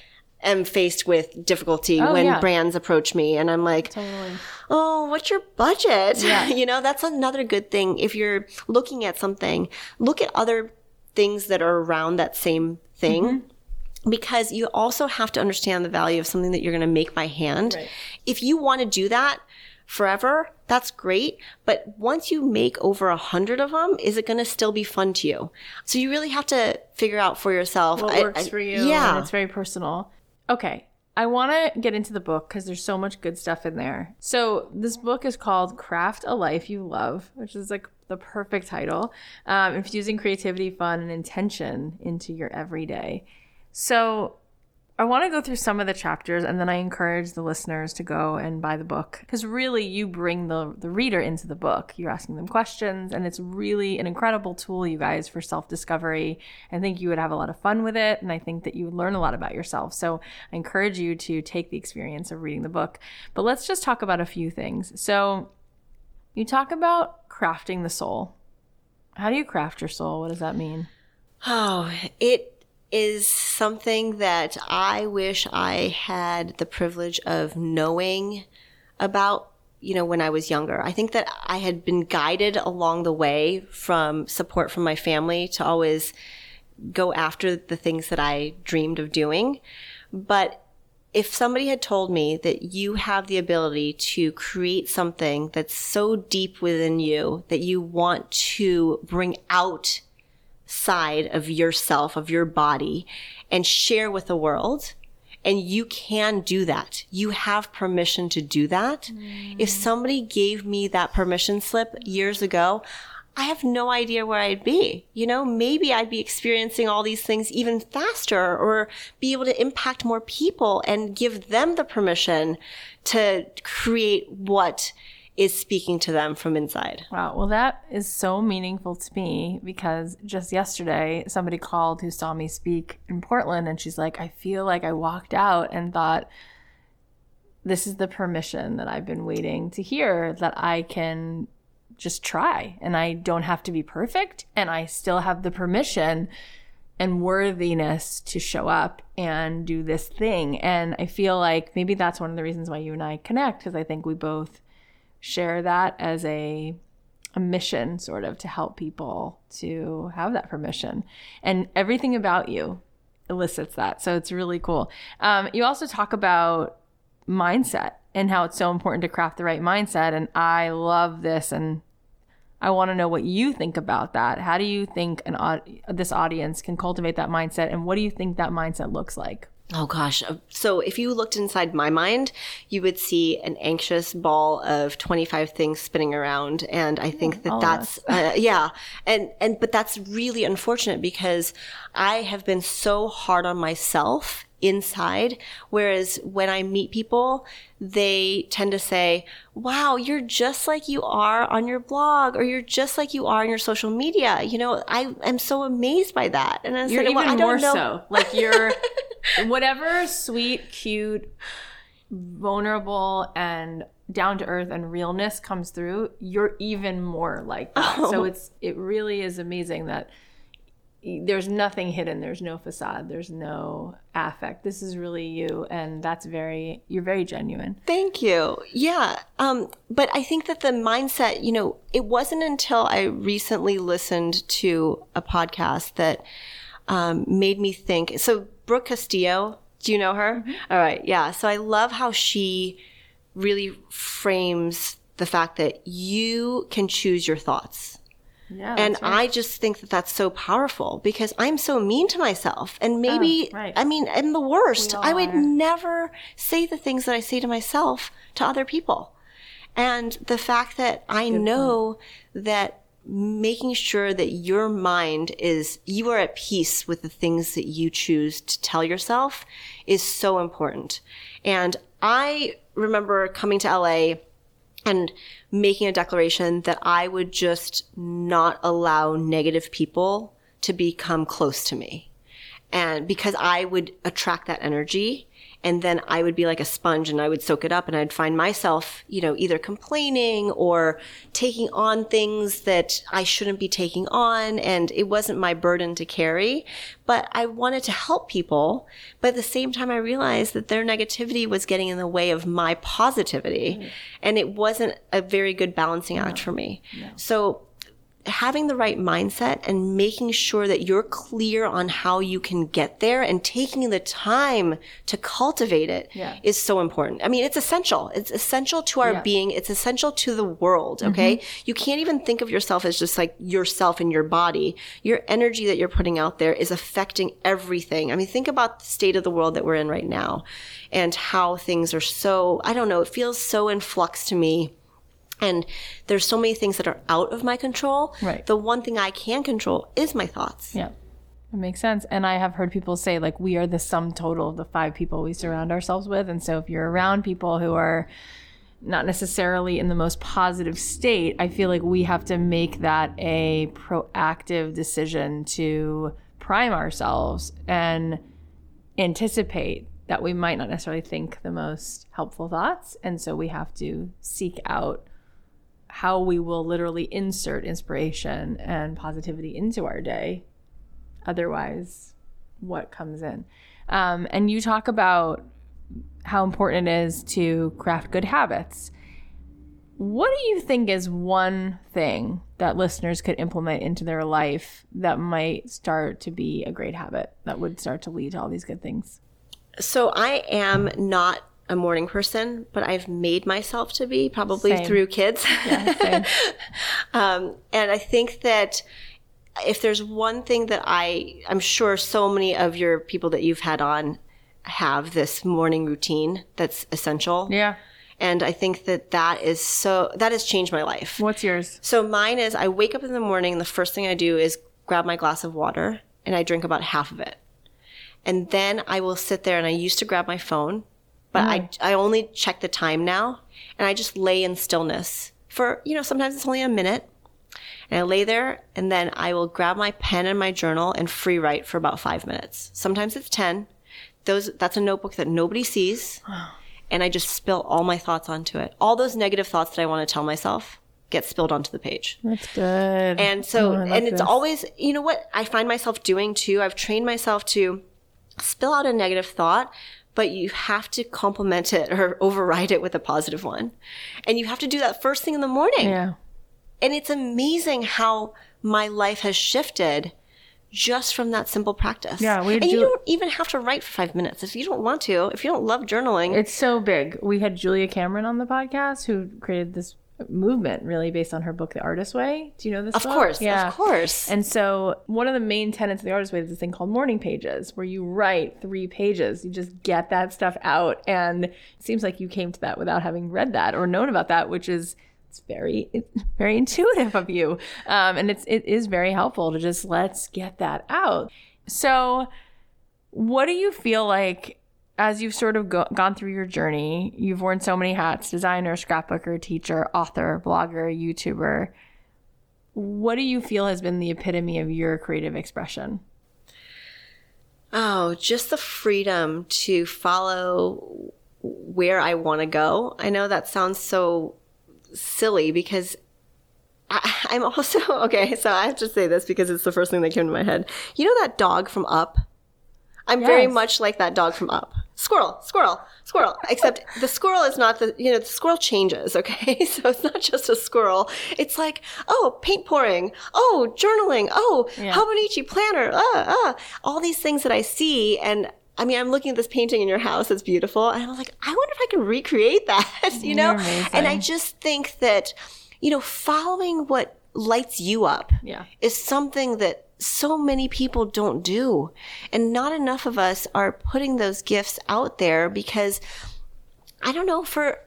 am faced with difficulty oh, when yeah. brands approach me and I'm like, totally. oh, what's your budget? Yeah. you know, that's another good thing. If you're looking at something, look at other things that are around that same thing. Mm-hmm because you also have to understand the value of something that you're going to make by hand. Right. If you want to do that forever, that's great. But once you make over a hundred of them, is it going to still be fun to you? So you really have to figure out for yourself what works I, for you. Yeah, it's very personal. Okay. I want to get into the book because there's so much good stuff in there. So, this book is called Craft a Life You Love, which is like the perfect title. Um, infusing creativity, fun, and intention into your everyday. So I want to go through some of the chapters and then I encourage the listeners to go and buy the book because really you bring the, the reader into the book. You're asking them questions and it's really an incredible tool, you guys, for self discovery. I think you would have a lot of fun with it and I think that you would learn a lot about yourself. So I encourage you to take the experience of reading the book. But let's just talk about a few things. So you talk about crafting the soul. How do you craft your soul? What does that mean? Oh, it is something that I wish I had the privilege of knowing about, you know, when I was younger. I think that I had been guided along the way from support from my family to always go after the things that I dreamed of doing. But if somebody had told me that you have the ability to create something that's so deep within you that you want to bring out side of yourself, of your body, and share with the world. And you can do that. You have permission to do that. Mm. If somebody gave me that permission slip years ago, I have no idea where I'd be. You know, maybe I'd be experiencing all these things even faster or be able to impact more people and give them the permission to create what is speaking to them from inside. Wow. Well, that is so meaningful to me because just yesterday somebody called who saw me speak in Portland and she's like, I feel like I walked out and thought, this is the permission that I've been waiting to hear that I can just try and I don't have to be perfect and I still have the permission and worthiness to show up and do this thing. And I feel like maybe that's one of the reasons why you and I connect because I think we both share that as a a mission sort of to help people to have that permission. And everything about you elicits that. So it's really cool. Um, you also talk about mindset and how it's so important to craft the right mindset. And i love this. And i want to know what you think about that. How do you think an this audience can cultivate that mindset? And what do you think that mindset looks like Oh gosh. Uh, so if you looked inside my mind, you would see an anxious ball of 25 things spinning around. And I think that that's, uh, yeah. And, and, but that's really unfortunate because I have been so hard on myself inside. Whereas when I meet people, they tend to say, wow, you're just like you are on your blog or you're just like you are on your social media. You know, I am so amazed by that. And I you're said, even well, more so. Like you're whatever sweet, cute, vulnerable and down to earth and realness comes through, you're even more like that. Oh. So it's it really is amazing that there's nothing hidden. There's no facade. There's no affect. This is really you and that's very you're very genuine. Thank you. Yeah um but i think that the mindset you know it wasn't until i recently listened to a podcast that um, made me think. So brooke castillo do you know her? Mm-hmm. All right yeah. So i love how she really frames the fact that you can choose your thoughts yeah, and right. I just think that that's so powerful because I'm so mean to myself. And maybe, oh, right. I mean, I'm the worst. I would are. never say the things that I say to myself to other people. And the fact that I Good know point. that making sure that your mind is, you are at peace with the things that you choose to tell yourself is so important. And I remember coming to LA and making a declaration that I would just not allow negative people to become close to me. And because I would attract that energy and then I would be like a sponge and I would soak it up and I'd find myself, you know, either complaining or taking on things that I shouldn't be taking on. And it wasn't my burden to carry, but I wanted to help people. But at the same time, I realized that their negativity was getting in the way of my positivity. Mm-hmm. And it wasn't a very good balancing act no. for me. No. So having the right mindset and making sure that you're clear on how you can get there and taking the time to cultivate it yeah. is so important. I mean, it's essential. It's essential to our yeah. being. It's essential to the world. Okay. Mm-hmm. You can't even think of yourself as just like yourself and your body. Your energy that you're putting out there is affecting everything. I mean, think about the state of the world that we're in right now and how things are so, I don't know, it feels so in flux to me and there's so many things that are out of my control. Right. The one thing I can control is my thoughts. Yeah. It makes sense. And I have heard people say, like, we are the sum total of the five people we surround ourselves with. And so if you're around people who are not necessarily in the most positive state, I feel like we have to make that a proactive decision to prime ourselves and anticipate that we might not necessarily think the most helpful thoughts. And so we have to seek out how we will literally insert inspiration and positivity into our day. Otherwise, what comes in? Um, and you talk about how important it is to craft good habits. What do you think is one thing that listeners could implement into their life that might start to be a great habit that would start to lead to all these good things? So, I am not a morning person, but I've made myself to be probably same. through kids. Yeah, um, and I think that if there's one thing that I, I'm sure so many of your people that you've had on have this morning routine that's essential. Yeah. And I think that that is so, that has changed my life. What's yours? So mine is I wake up in the morning, the first thing I do is grab my glass of water and I drink about half of it. And then I will sit there and I used to grab my phone but mm. I, I only check the time now and I just lay in stillness for, you know, sometimes it's only a minute. And I lay there and then I will grab my pen and my journal and free write for about five minutes. Sometimes it's 10. Those, that's a notebook that nobody sees. And I just spill all my thoughts onto it. All those negative thoughts that I want to tell myself get spilled onto the page. That's good. And so, oh, and it's this. always, you know what I find myself doing too? I've trained myself to spill out a negative thought, but you have to complement it or override it with a positive one. And you have to do that first thing in the morning. Yeah. And it's amazing how my life has shifted just from that simple practice. Yeah, we and you don't even have to write for five minutes if you don't want to. If you don't love journaling, It's so big. We had Julia Cameron on the podcast who created this movement really based on her book The Artist Way. Do you know this? of book? course, Yeah. of course. And so one of the main tenets of the artist way is this thing called morning pages, where you write three pages. You just get that stuff out. And it seems like you came to that without having read that or known about that, which is it's very it's very intuitive of you. Um, and it's it is very helpful to just let's get that out. So what do you feel like as you've sort of go- gone through your journey? You've worn so many hats: designer, scrapbooker, teacher, author, blogger, YouTuber what do you feel has been the epitome of your creative expression? Oh, just the freedom to follow where I want to go. I know that sounds so silly because I, I'm also, okay, so I have to say this because it's the first thing that came to my head. You know that dog from Up? I'm very much like that dog from Up. Squirrel, squirrel, squirrel. Except the squirrel is not the, you know, the squirrel changes, okay? So it's not just a squirrel. It's like, oh, paint pouring. Oh, journaling. Oh, Yeah. Hobonichi planner. Ah, ah. All these things that I see. And I mean, I'm looking at this painting in your house. It's beautiful. And I'm like, I wonder if I can recreate that, you know? And I just think that, you know, following what lights you up Yeah. is something that so many people don't do. And not enough of us are putting those gifts out there because I don't know for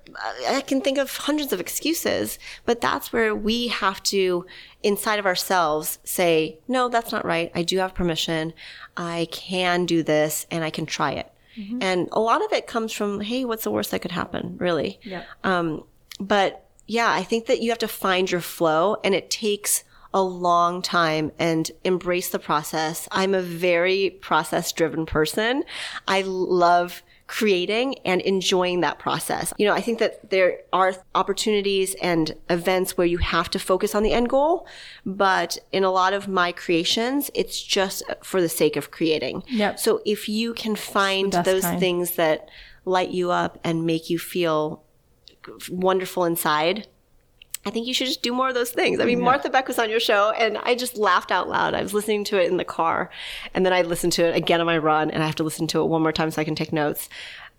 I can think of hundreds of excuses, but that's where we have to inside of ourselves say, "No, that's not right. I do have permission. I can do this and I can try it." And a lot of it comes from, "Hey, what's the worst that could happen?" really. Yeah. Um, but yeah, I think that you have to find your flow and it takes a long time and embrace the process. I'm a very process driven person. I love creating and enjoying that process. You know, I think that there are opportunities and events where you have to focus on the end goal, but in a lot of my creations, it's just for the sake of creating. Yep. So if you can find those kind. things that light you up and make you feel wonderful inside. I think you should just do more of those things. I mean, Martha Beck was on your show and I just laughed out loud. I was listening to it in the car and then I listened to it again on my run and I have to listen to it one more time so I can take notes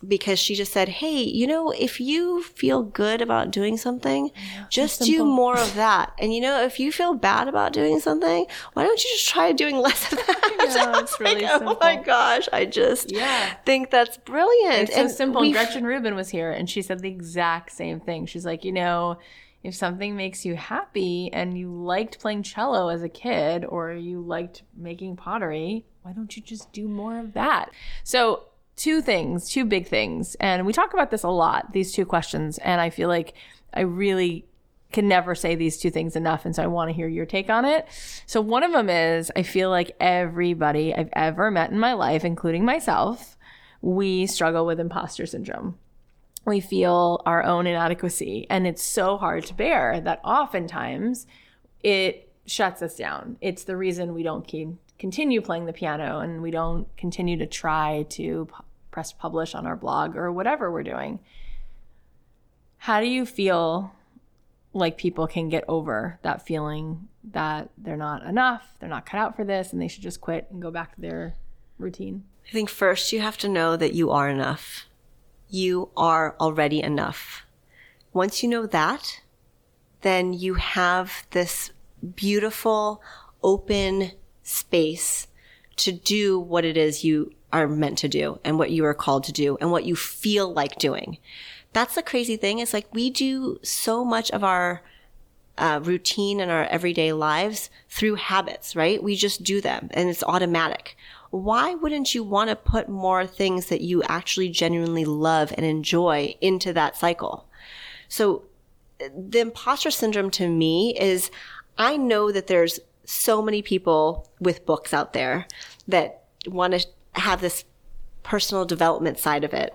because she just said, Hey, you know, if you feel good about doing something, just do more of that. And you know, if you feel bad about doing something, why don't you just try doing less of that? Yeah, it's really like, oh my gosh, I just Yeah. think that's brilliant. It's so simple. Gretchen Rubin was here and she said the exact same thing. She's like, you know, if something makes you happy and you liked playing cello as a kid or you liked making pottery, why don't you just do more of that? So, two things, two big things. And we talk about this a lot, these two questions. And I feel like I really can never say these two things enough. And so I want to hear your take on it. So one of them is I feel like everybody I've ever met in my life, including myself, we struggle with imposter syndrome. We feel our own inadequacy. And it's so hard to bear that oftentimes it shuts us down. It's the reason we don't keep, continue playing the piano and we don't continue to try to pu- press publish on our blog or whatever we're doing. How do you feel like people can get over that feeling that they're not enough, they're not cut out for this, and they should just quit and go back to their routine? I think first you have to know that you are enough. You are already enough. Once you know that, then you have this beautiful, open space to do what it is you are meant to do and what you are called to do and what you feel like doing. That's the crazy thing. It's like we do so much of our uh, routine in our everyday lives through habits, right? We just do them and it's automatic. Why wouldn't you want to put more things that you actually genuinely love and enjoy into that cycle? So the imposter syndrome to me is I know that there's so many people with books out there that want to have this personal development side of it.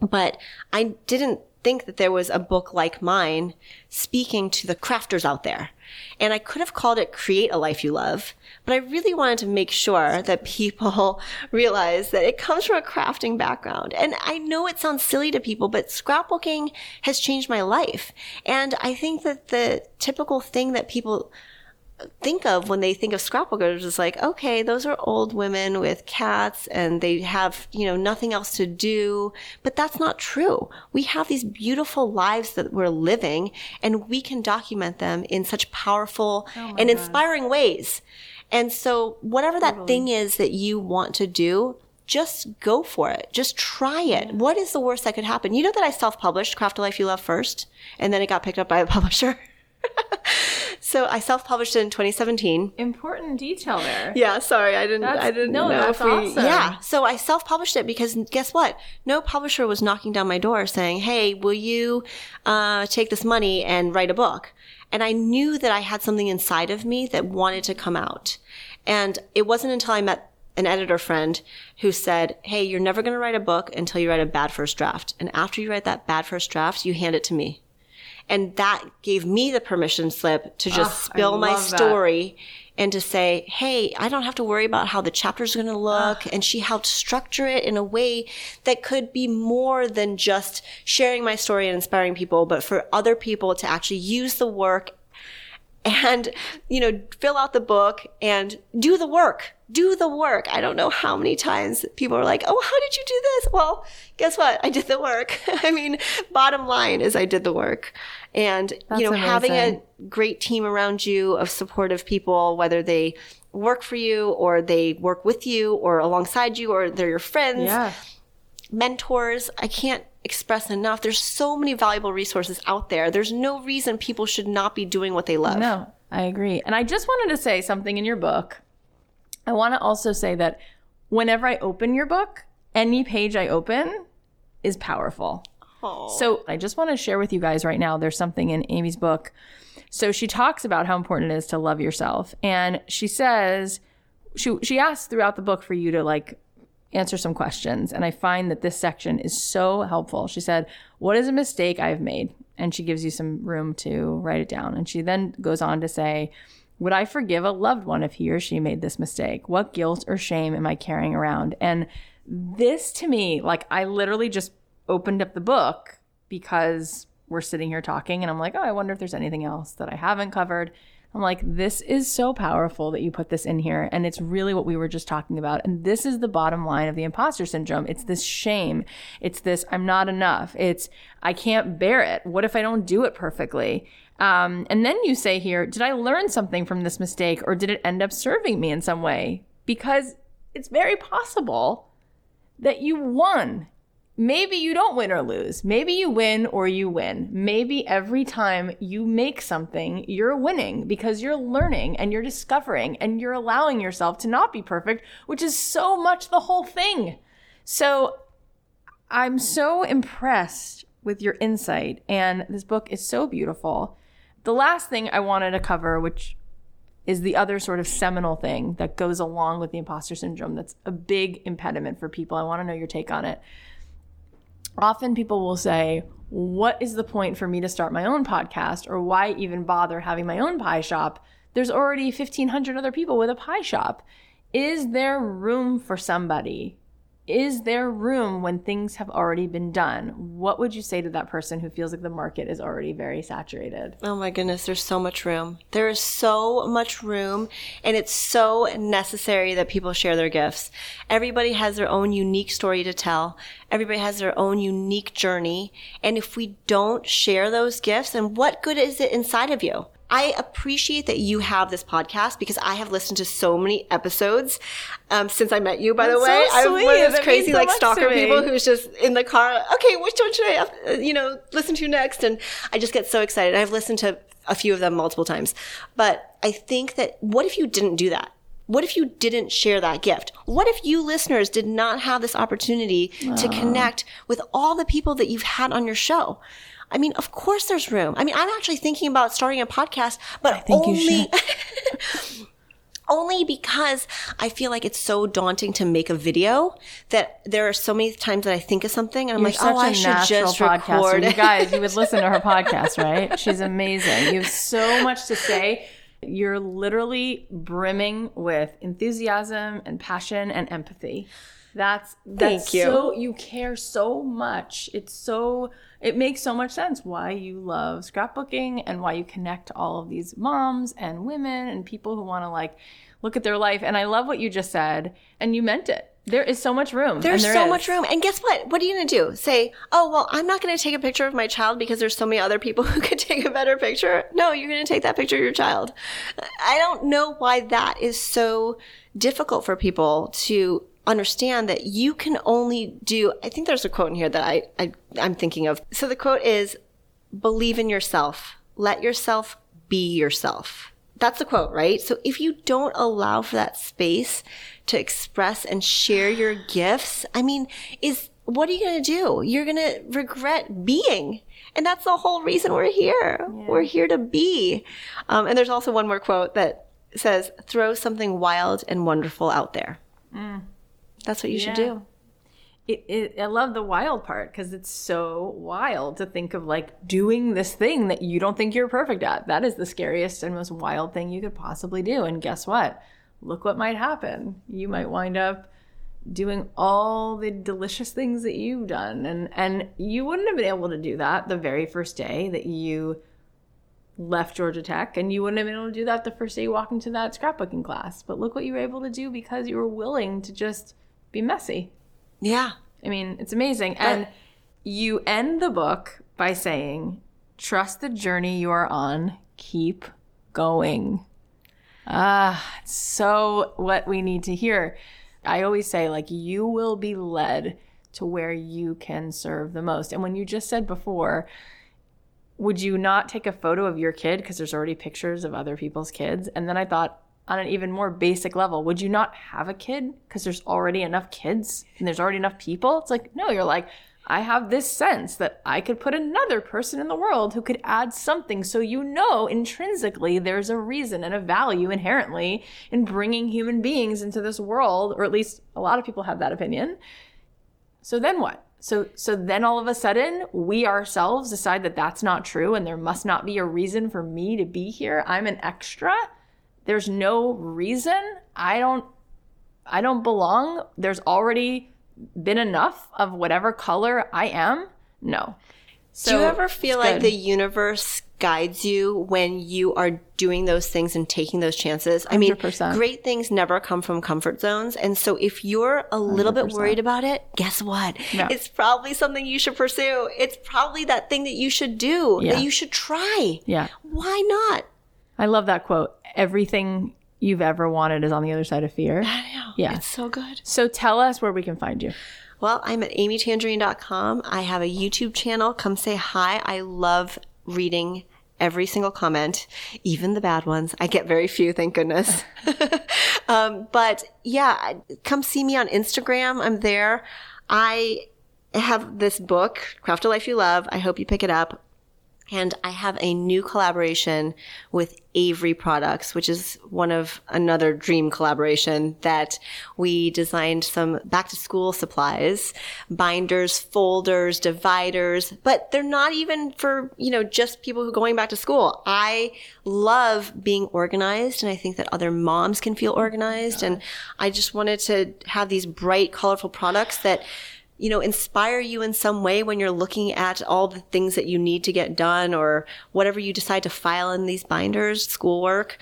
But I didn't think that there was a book like mine speaking to the crafters out there. And I could have called it Create a Life You Love, but I really wanted to make sure that people realize that it comes from a crafting background. And I know it sounds silly to people, but scrapbooking has changed my life. And I think that the typical thing that people think of when they think of scrapbookers is like, okay, those are old women with cats and they have, you know, nothing else to do. But that's not true. We have these beautiful lives that we're living and we can document them in such powerful oh and inspiring God. ways. And so whatever that totally. thing is that you want to do, just go for it. Just try it. Yeah. What is the worst that could happen? You know that I self-published Craft a Life You Love first and then it got picked up by a publisher. so I self-published it in 2017. Important detail there. Yeah, sorry, I didn't. That's, I didn't no, know that's if we. Awesome. Yeah, so I self-published it because guess what? No publisher was knocking down my door saying, "Hey, will you uh, take this money and write a book?" And I knew that I had something inside of me that wanted to come out. And it wasn't until I met an editor friend who said, Hey, you're never going to write a book until you write a bad first draft. And after you write that bad first draft, you hand it to me. And that gave me the permission slip to just oh, spill my story that. and to say, Hey, I don't have to worry about how the chapter's going to look. And she helped structure it in a way that could be more than just sharing my story and inspiring people, but for other people to actually use the work and, you know, fill out the book and do the work. Do the work. I don't know how many times people are like, Oh, how did you do this? Well, guess what? I did the work. I mean, bottom line is I did the work. And, That's you know, amazing. having a great team around you of supportive people, whether they work for you or they work with you or alongside you or they're your friends. Yeah. Mentors. I can't express enough. There's so many valuable resources out there. There's no reason people should not be doing what they love. No, I agree. And I just wanted to say something in your book. I want to also say that whenever I open your book, any page I open is powerful. Aww. So I just want to share with you guys right now. There's something in Amy's book. So she talks about how important it is to love yourself. And she says, she, she asks throughout the book for you to like answer some questions. And I find that this section is so helpful. She said, What is a mistake I've made? And she gives you some room to write it down. And she then goes on to say, Would I forgive a loved one if he or she made this mistake? What guilt or shame am I carrying around? And this to me, like, I literally just opened up the book because we're sitting here talking, and I'm like, Oh, I wonder if there's anything else that I haven't covered. I'm like, this is so powerful that you put this in here. And it's really what we were just talking about. And this is the bottom line of the imposter syndrome. It's this shame. It's this, I'm not enough. It's, I can't bear it. What if I don't do it perfectly? Um, and then you say here, did I learn something from this mistake or did it end up serving me in some way? Because it's very possible that you won maybe you don't win or lose. Maybe you win or you win. Maybe every time you make something, you're winning because you're learning and you're discovering and you're allowing yourself to not be perfect, which is so much the whole thing. So I'm so impressed with your insight, and this book is so beautiful. The last thing I wanted to cover, which is the other sort of seminal thing that goes along with the imposter syndrome that's a big impediment for people. I want to know your take on it often people will say, What is the point for me to start my own podcast? Or why even bother having my own pie shop? There's already 1,500 other people with a pie shop. Is there room for somebody is there room when things have already been done? What would you say to that person who feels like the market is already very saturated? Oh my goodness, there's so much room. There is so much room, and it's so necessary that people share their gifts. Everybody has their own unique story to tell, everybody has their own unique journey. And if we don't share those gifts, then what good is it inside of you? I appreciate that you have this podcast because I have listened to so many episodes um, since I met you. By That's the way, so I'm one of those crazy so like stalker people who's just in the car. Okay, which one should I, have, uh, you know, listen to next? And I just get so excited. I've listened to a few of them multiple times, but I think that what if you didn't do that? What if you didn't share that gift? What if you listeners did not have this opportunity to connect with all the people that you've had on your show? I mean, of course there's room. I mean, I'm actually thinking about starting a podcast, but only only because I feel like it's so daunting to make a video that there are so many times that I think of something and I'm You're like, oh, I should just podcaster. record. You guys, you would listen to her podcast, right? She's amazing. You have so much to say. You're literally brimming with enthusiasm and passion and empathy. That's that's Thank you. so you care so much. It's so it makes so much sense why you love scrapbooking and why you connect all of these moms and women and people who want to like look at their life. And I love what you just said, and you meant it. There is so much room. There's there so is. much room. And guess what? What are you going to do? Say, oh, well, I'm not going to take a picture of my child because there's so many other people who could take a better picture. No, you're going to take that picture of your child. I don't know why that is so difficult for people to understand that you can only do, I think there's a quote in here that I, I, I'm thinking of. So the quote is, believe in yourself. Let yourself be yourself. That's the quote, right? So if you don't allow for that space to express and share your gifts, I mean, is what are you going to do? You're going to regret being. And that's the whole reason we're here. We're here to be. Um, and there's also one more quote that says, throw something wild and wonderful out there. That's what you should do. it, it, I love the wild part because it's so wild to think of like doing this thing that you don't think you're perfect at. That is the scariest and most wild thing you could possibly do. And guess what? Look what might happen. You might wind up doing all the delicious things that you've done and and you wouldn't have been able to do that the very first day that you left Georgia Tech and you wouldn't have been able to do that the first day you walked into that scrapbooking class. But look what you were able to do because you were willing to just be messy. Yeah. I mean, it's amazing. and you end the book by saying, trust the journey you are on, keep going. Ah, so what we need to hear. I always say, like, you will be led to where you can serve the most. And when you just said before, would you not take a photo of your kid because there's already pictures of other people's kids? And then I thought, on an even more basic level, would you not have a kid because there's already enough kids and there's already enough people? It's like, no, you're like, I have this sense that I could put another person in the world who could add something. So you know intrinsically there's a reason and a value inherently in bringing human beings into this world, or at least a lot of people have that opinion. So then what? So so then all of a sudden we ourselves decide that that's not true and there must not be a reason for me to be here. I'm an extra. There's no reason. I don't I don't belong. There's already been enough of whatever color I am. No. So Do you ever feel like the universe guides you when you are doing those things and taking those chances? I mean, 100%. great things never come from comfort zones. And so if you're a little bit 100%. worried about it, guess what? Yeah. It's probably something you should pursue. It's probably that thing that you should do, Yeah. that you should try. Yeah. Why not? I love that quote. Everything you've ever wanted is on the other side of fear. I know. Yeah. It's so good. So tell us where we can find you. Well, I'm at amytangerine.com. I have a YouTube channel. Come say hi. I love reading every single comment, even the bad ones. I get very few, thank goodness. um, but yeah, come see me on Instagram. I'm there. I have this book, Craft a Life You Love. I hope you pick it up. And I have a new collaboration with Avery Products, which is one of another dream collaboration that we designed some back to school supplies, binders, folders, dividers, but they're not even for, you know, just people who are going back to school. I love being organized and I think that other moms can feel organized. And I just wanted to have these bright, colorful products that you know, inspire you in some way when you're looking at all the things that you need to get done or whatever you decide to file in these binders, schoolwork,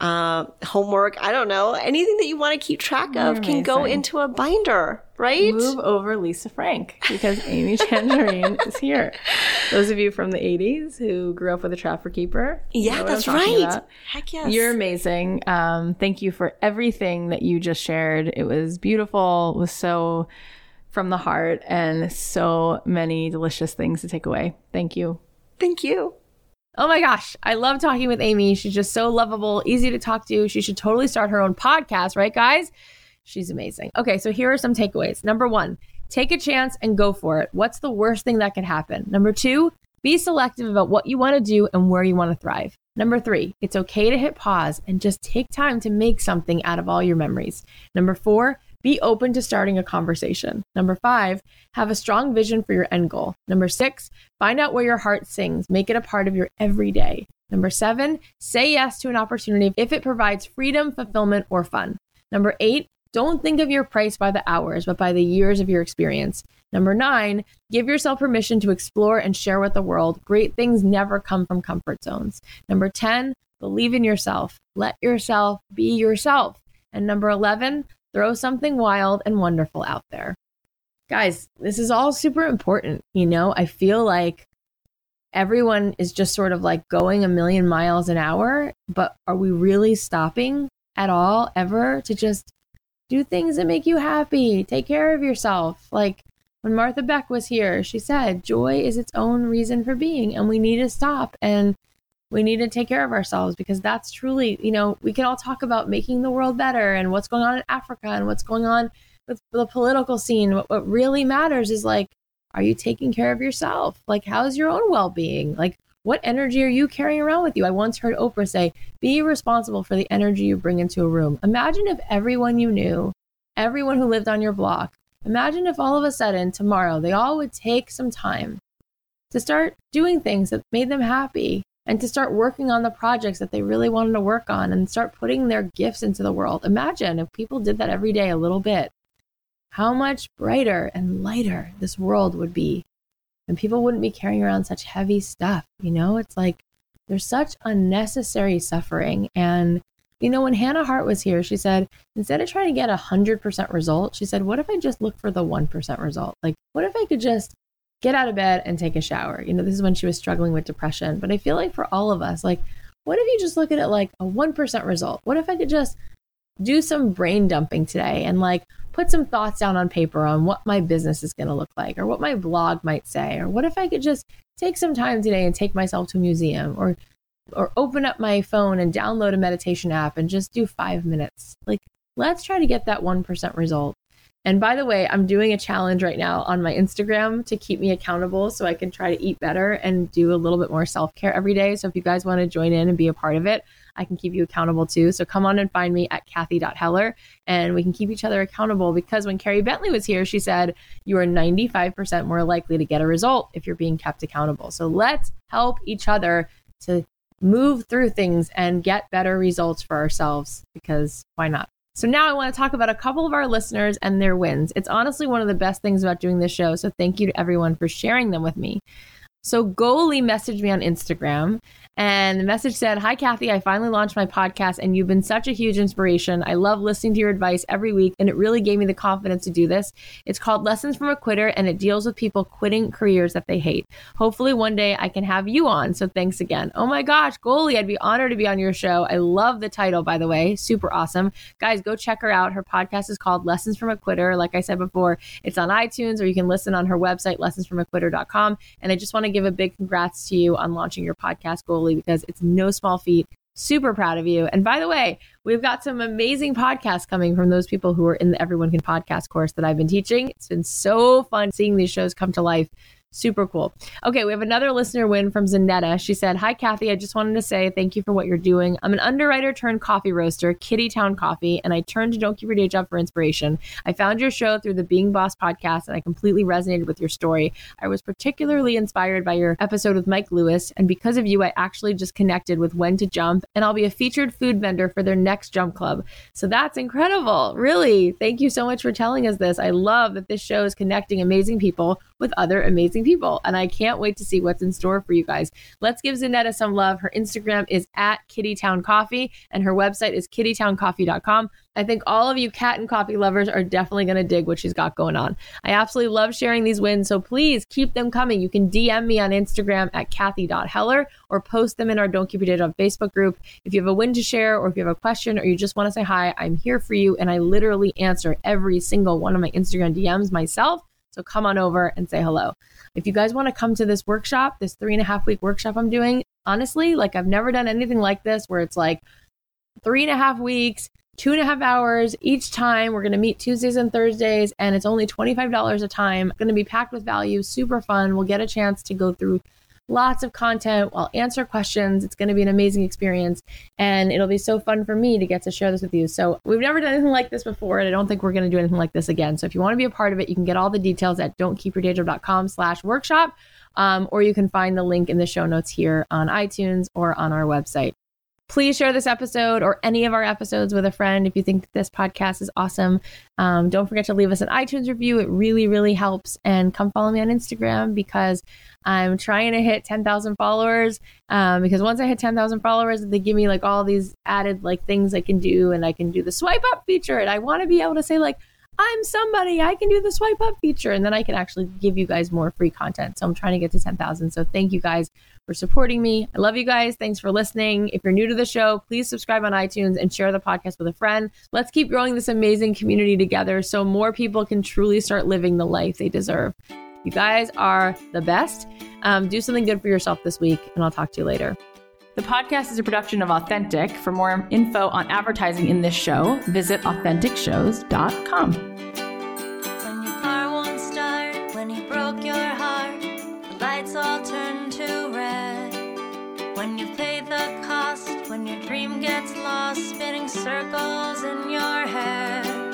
uh, homework, I don't know, anything that you want to keep track of can go into a binder, right? Move over Lisa Frank because Amy Tangerine is here. Those of you from the 80s who grew up with a Trapper Keeper. Yeah, know what I'm that's right. about. Heck yes. You're amazing. Um, thank you for everything that you just shared. It was beautiful. It was so from the heart and so many delicious things to take away. Thank you. Thank you. Oh my gosh, I love talking with Amy. She's just so lovable, easy to talk to. She should totally start her own podcast, right, guys? She's amazing. Okay, so here are some takeaways. Number one, take a chance and go for it. What's the worst thing that could happen? Number two, Be selective about what you want to do and where you want to thrive. Number three, it's okay to hit pause and just take time to make something out of all your memories. Number four, be open to starting a conversation. Number five, have a strong vision for your end goal. Number six, find out where your heart sings, make it a part of your everyday. Number seven, say yes to an opportunity if it provides freedom, fulfillment, or fun. Number eight, don't think of your price by the hours, but by the years of your experience. Number nine, give yourself permission to explore and share with the world. Great things never come from comfort zones. Number 10, believe in yourself. Let yourself be yourself. And number 11, throw something wild and wonderful out there. Guys, this is all super important. You know, I feel like everyone is just sort of like going a million miles an hour, but are we really stopping at all ever to just do things that make you happy? Take care of yourself. Like when Martha Beck was here, she said, joy is its own reason for being, and we need to stop and we need to take care of ourselves because that's truly, you know, we can all talk about making the world better and what's going on in Africa and what's going on with the political scene. What, what really matters is like, are you taking care of yourself? Like, how's your own well being? Like, what energy are you carrying around with you? I once heard Oprah say, be responsible for the energy you bring into a room. Imagine if everyone you knew, everyone who lived on your block, imagine if all of a sudden tomorrow they all would take some time to start doing things that made them happy and to start working on the projects that they really wanted to work on and start putting their gifts into the world. Imagine if people did that every day a little bit, how much brighter and lighter this world would be. And people wouldn't be carrying around such heavy stuff. You know, it's like there's such unnecessary suffering. And, you know, when Hannah Hart was here, she said, instead of trying to get a 100% result, she said, what if I just look for the 1% result? Like, what if I could just get out of bed and take a shower. You know, this is when she was struggling with depression. But I feel like for all of us, like, what if you just look at it like a 1% result? What if I could just do some brain dumping today and like put some thoughts down on paper on what my business is going to look like or what my blog might say? Or what if I could just take some time today and take myself to a museum or or open up my phone and download a meditation app and just do 5 minutes? Like let's try to get that 1% result and by the way, I'm doing a challenge right now on my Instagram to keep me accountable so I can try to eat better and do a little bit more self care every day. So if you guys want to join in and be a part of it, I can keep you accountable too. So come on and find me at Cathy.Heller and we can keep each other accountable because when Carrie Bentley was here, she said you are 95% more likely to get a result if you're being kept accountable. So let's help each other to move through things and get better results for ourselves because why not? So now I want to talk about a couple of our listeners and their wins. It's honestly one of the best things about doing this show. So thank you to everyone for sharing them with me. So Goalie messaged me on Instagram and the message said, Hi, Cathy. I finally launched my podcast and you've been such a huge inspiration. I love listening to your advice every week and it really gave me the confidence to do this. It's called Lessons from a Quitter and it deals with people quitting careers that they hate. Hopefully, one day I can have you on. So thanks again. Oh my gosh, Goalie, I'd be honored to be on your show. I love the title, by the way. Super awesome. Guys, go check her out. Her podcast is called Lessons from a Quitter. Like I said before, it's on iTunes or you can listen on her website, lessonsfromaquitter.com. And I just want to give a big congrats to you on launching your podcast, Goalie because it's no small feat. Super proud of you. And by the way, we've got some amazing podcasts coming from those people who are in the Everyone Can podcast course that I've been teaching. It's been so fun seeing these shows come to life. Super cool. Okay, we have another listener win from Zanetta. She said, Hi, Cathy. I just wanted to say thank you for what you're doing. I'm an underwriter turned coffee roaster, Kitty Town Coffee, and I turned to Don't Keep Your Day Job for inspiration. I found your show through the Being Boss podcast, and I completely resonated with your story. I was particularly inspired by your episode with Mike Lewis, and because of you, I actually just connected with When to Jump, and I'll be a featured food vendor for their next Jump Club. So that's incredible. Really. Thank you so much for telling us this. I love that this show is connecting amazing people with other amazing people. And I can't wait to see what's in store for you guys. Let's give Zanetta some love. Her Instagram is at Kittytown Coffee and her website is kittytowncoffee.com. I think all of you cat and coffee lovers are definitely going to dig what she's got going on. I absolutely love sharing these wins, so please keep them coming. You can DM me on Instagram at Cathy.Heller or post them in our Don't Keep Your Day Job Facebook group. If you have a win to share or if you have a question or you just want to say hi, I'm here for you. And I literally answer every single one of my Instagram DMs myself. So come on over and say hello. If you guys want to come to this workshop, this three and a half week workshop I'm doing, honestly, like I've never done anything like this where it's like three and a half weeks, two and a half hours each time. We're going to meet Tuesdays and Thursdays, and it's only $25 a time. Going to be packed with value, super fun. We'll get a chance to go through lots of content. I'll answer questions. It's going to be an amazing experience. And it'll be so fun for me to get to share this with you. So we've never done anything like this before. And I don't think we're going to do anything like this again. So if you want to be a part of it, you can get all the details at don'tkeepyourdayjob.com slash workshop. Um, or you can find the link in the show notes here on iTunes or on our website. Please share this episode or any of our episodes with a friend if you think this podcast is awesome. Um, don't forget to leave us an iTunes review. It really, really helps. And come follow me on Instagram because I'm trying to hit 10,000 followers. Um, because once I hit 10,000 followers, they give me like all these added like things I can do, and I can do the swipe up feature. And I want to be able to say like, I'm somebody, I can do the swipe up feature, and then I can actually give you guys more free content. So I'm trying to get to 10,000. So thank you guys for supporting me. I love you guys. Thanks for listening. If you're new to the show, please subscribe on iTunes and share the podcast with a friend. Let's keep growing this amazing community together so more people can truly start living the life they deserve. You guys are the best. Um, do something good for yourself this week, and I'll talk to you later. The podcast is a production of Authentic. For more info on advertising in this show, visit AuthenticShows.com. When your car won't start, when you broke your heart, the lights all turn to red. When you've paid the cost, when your dream gets lost, spinning circles in your head.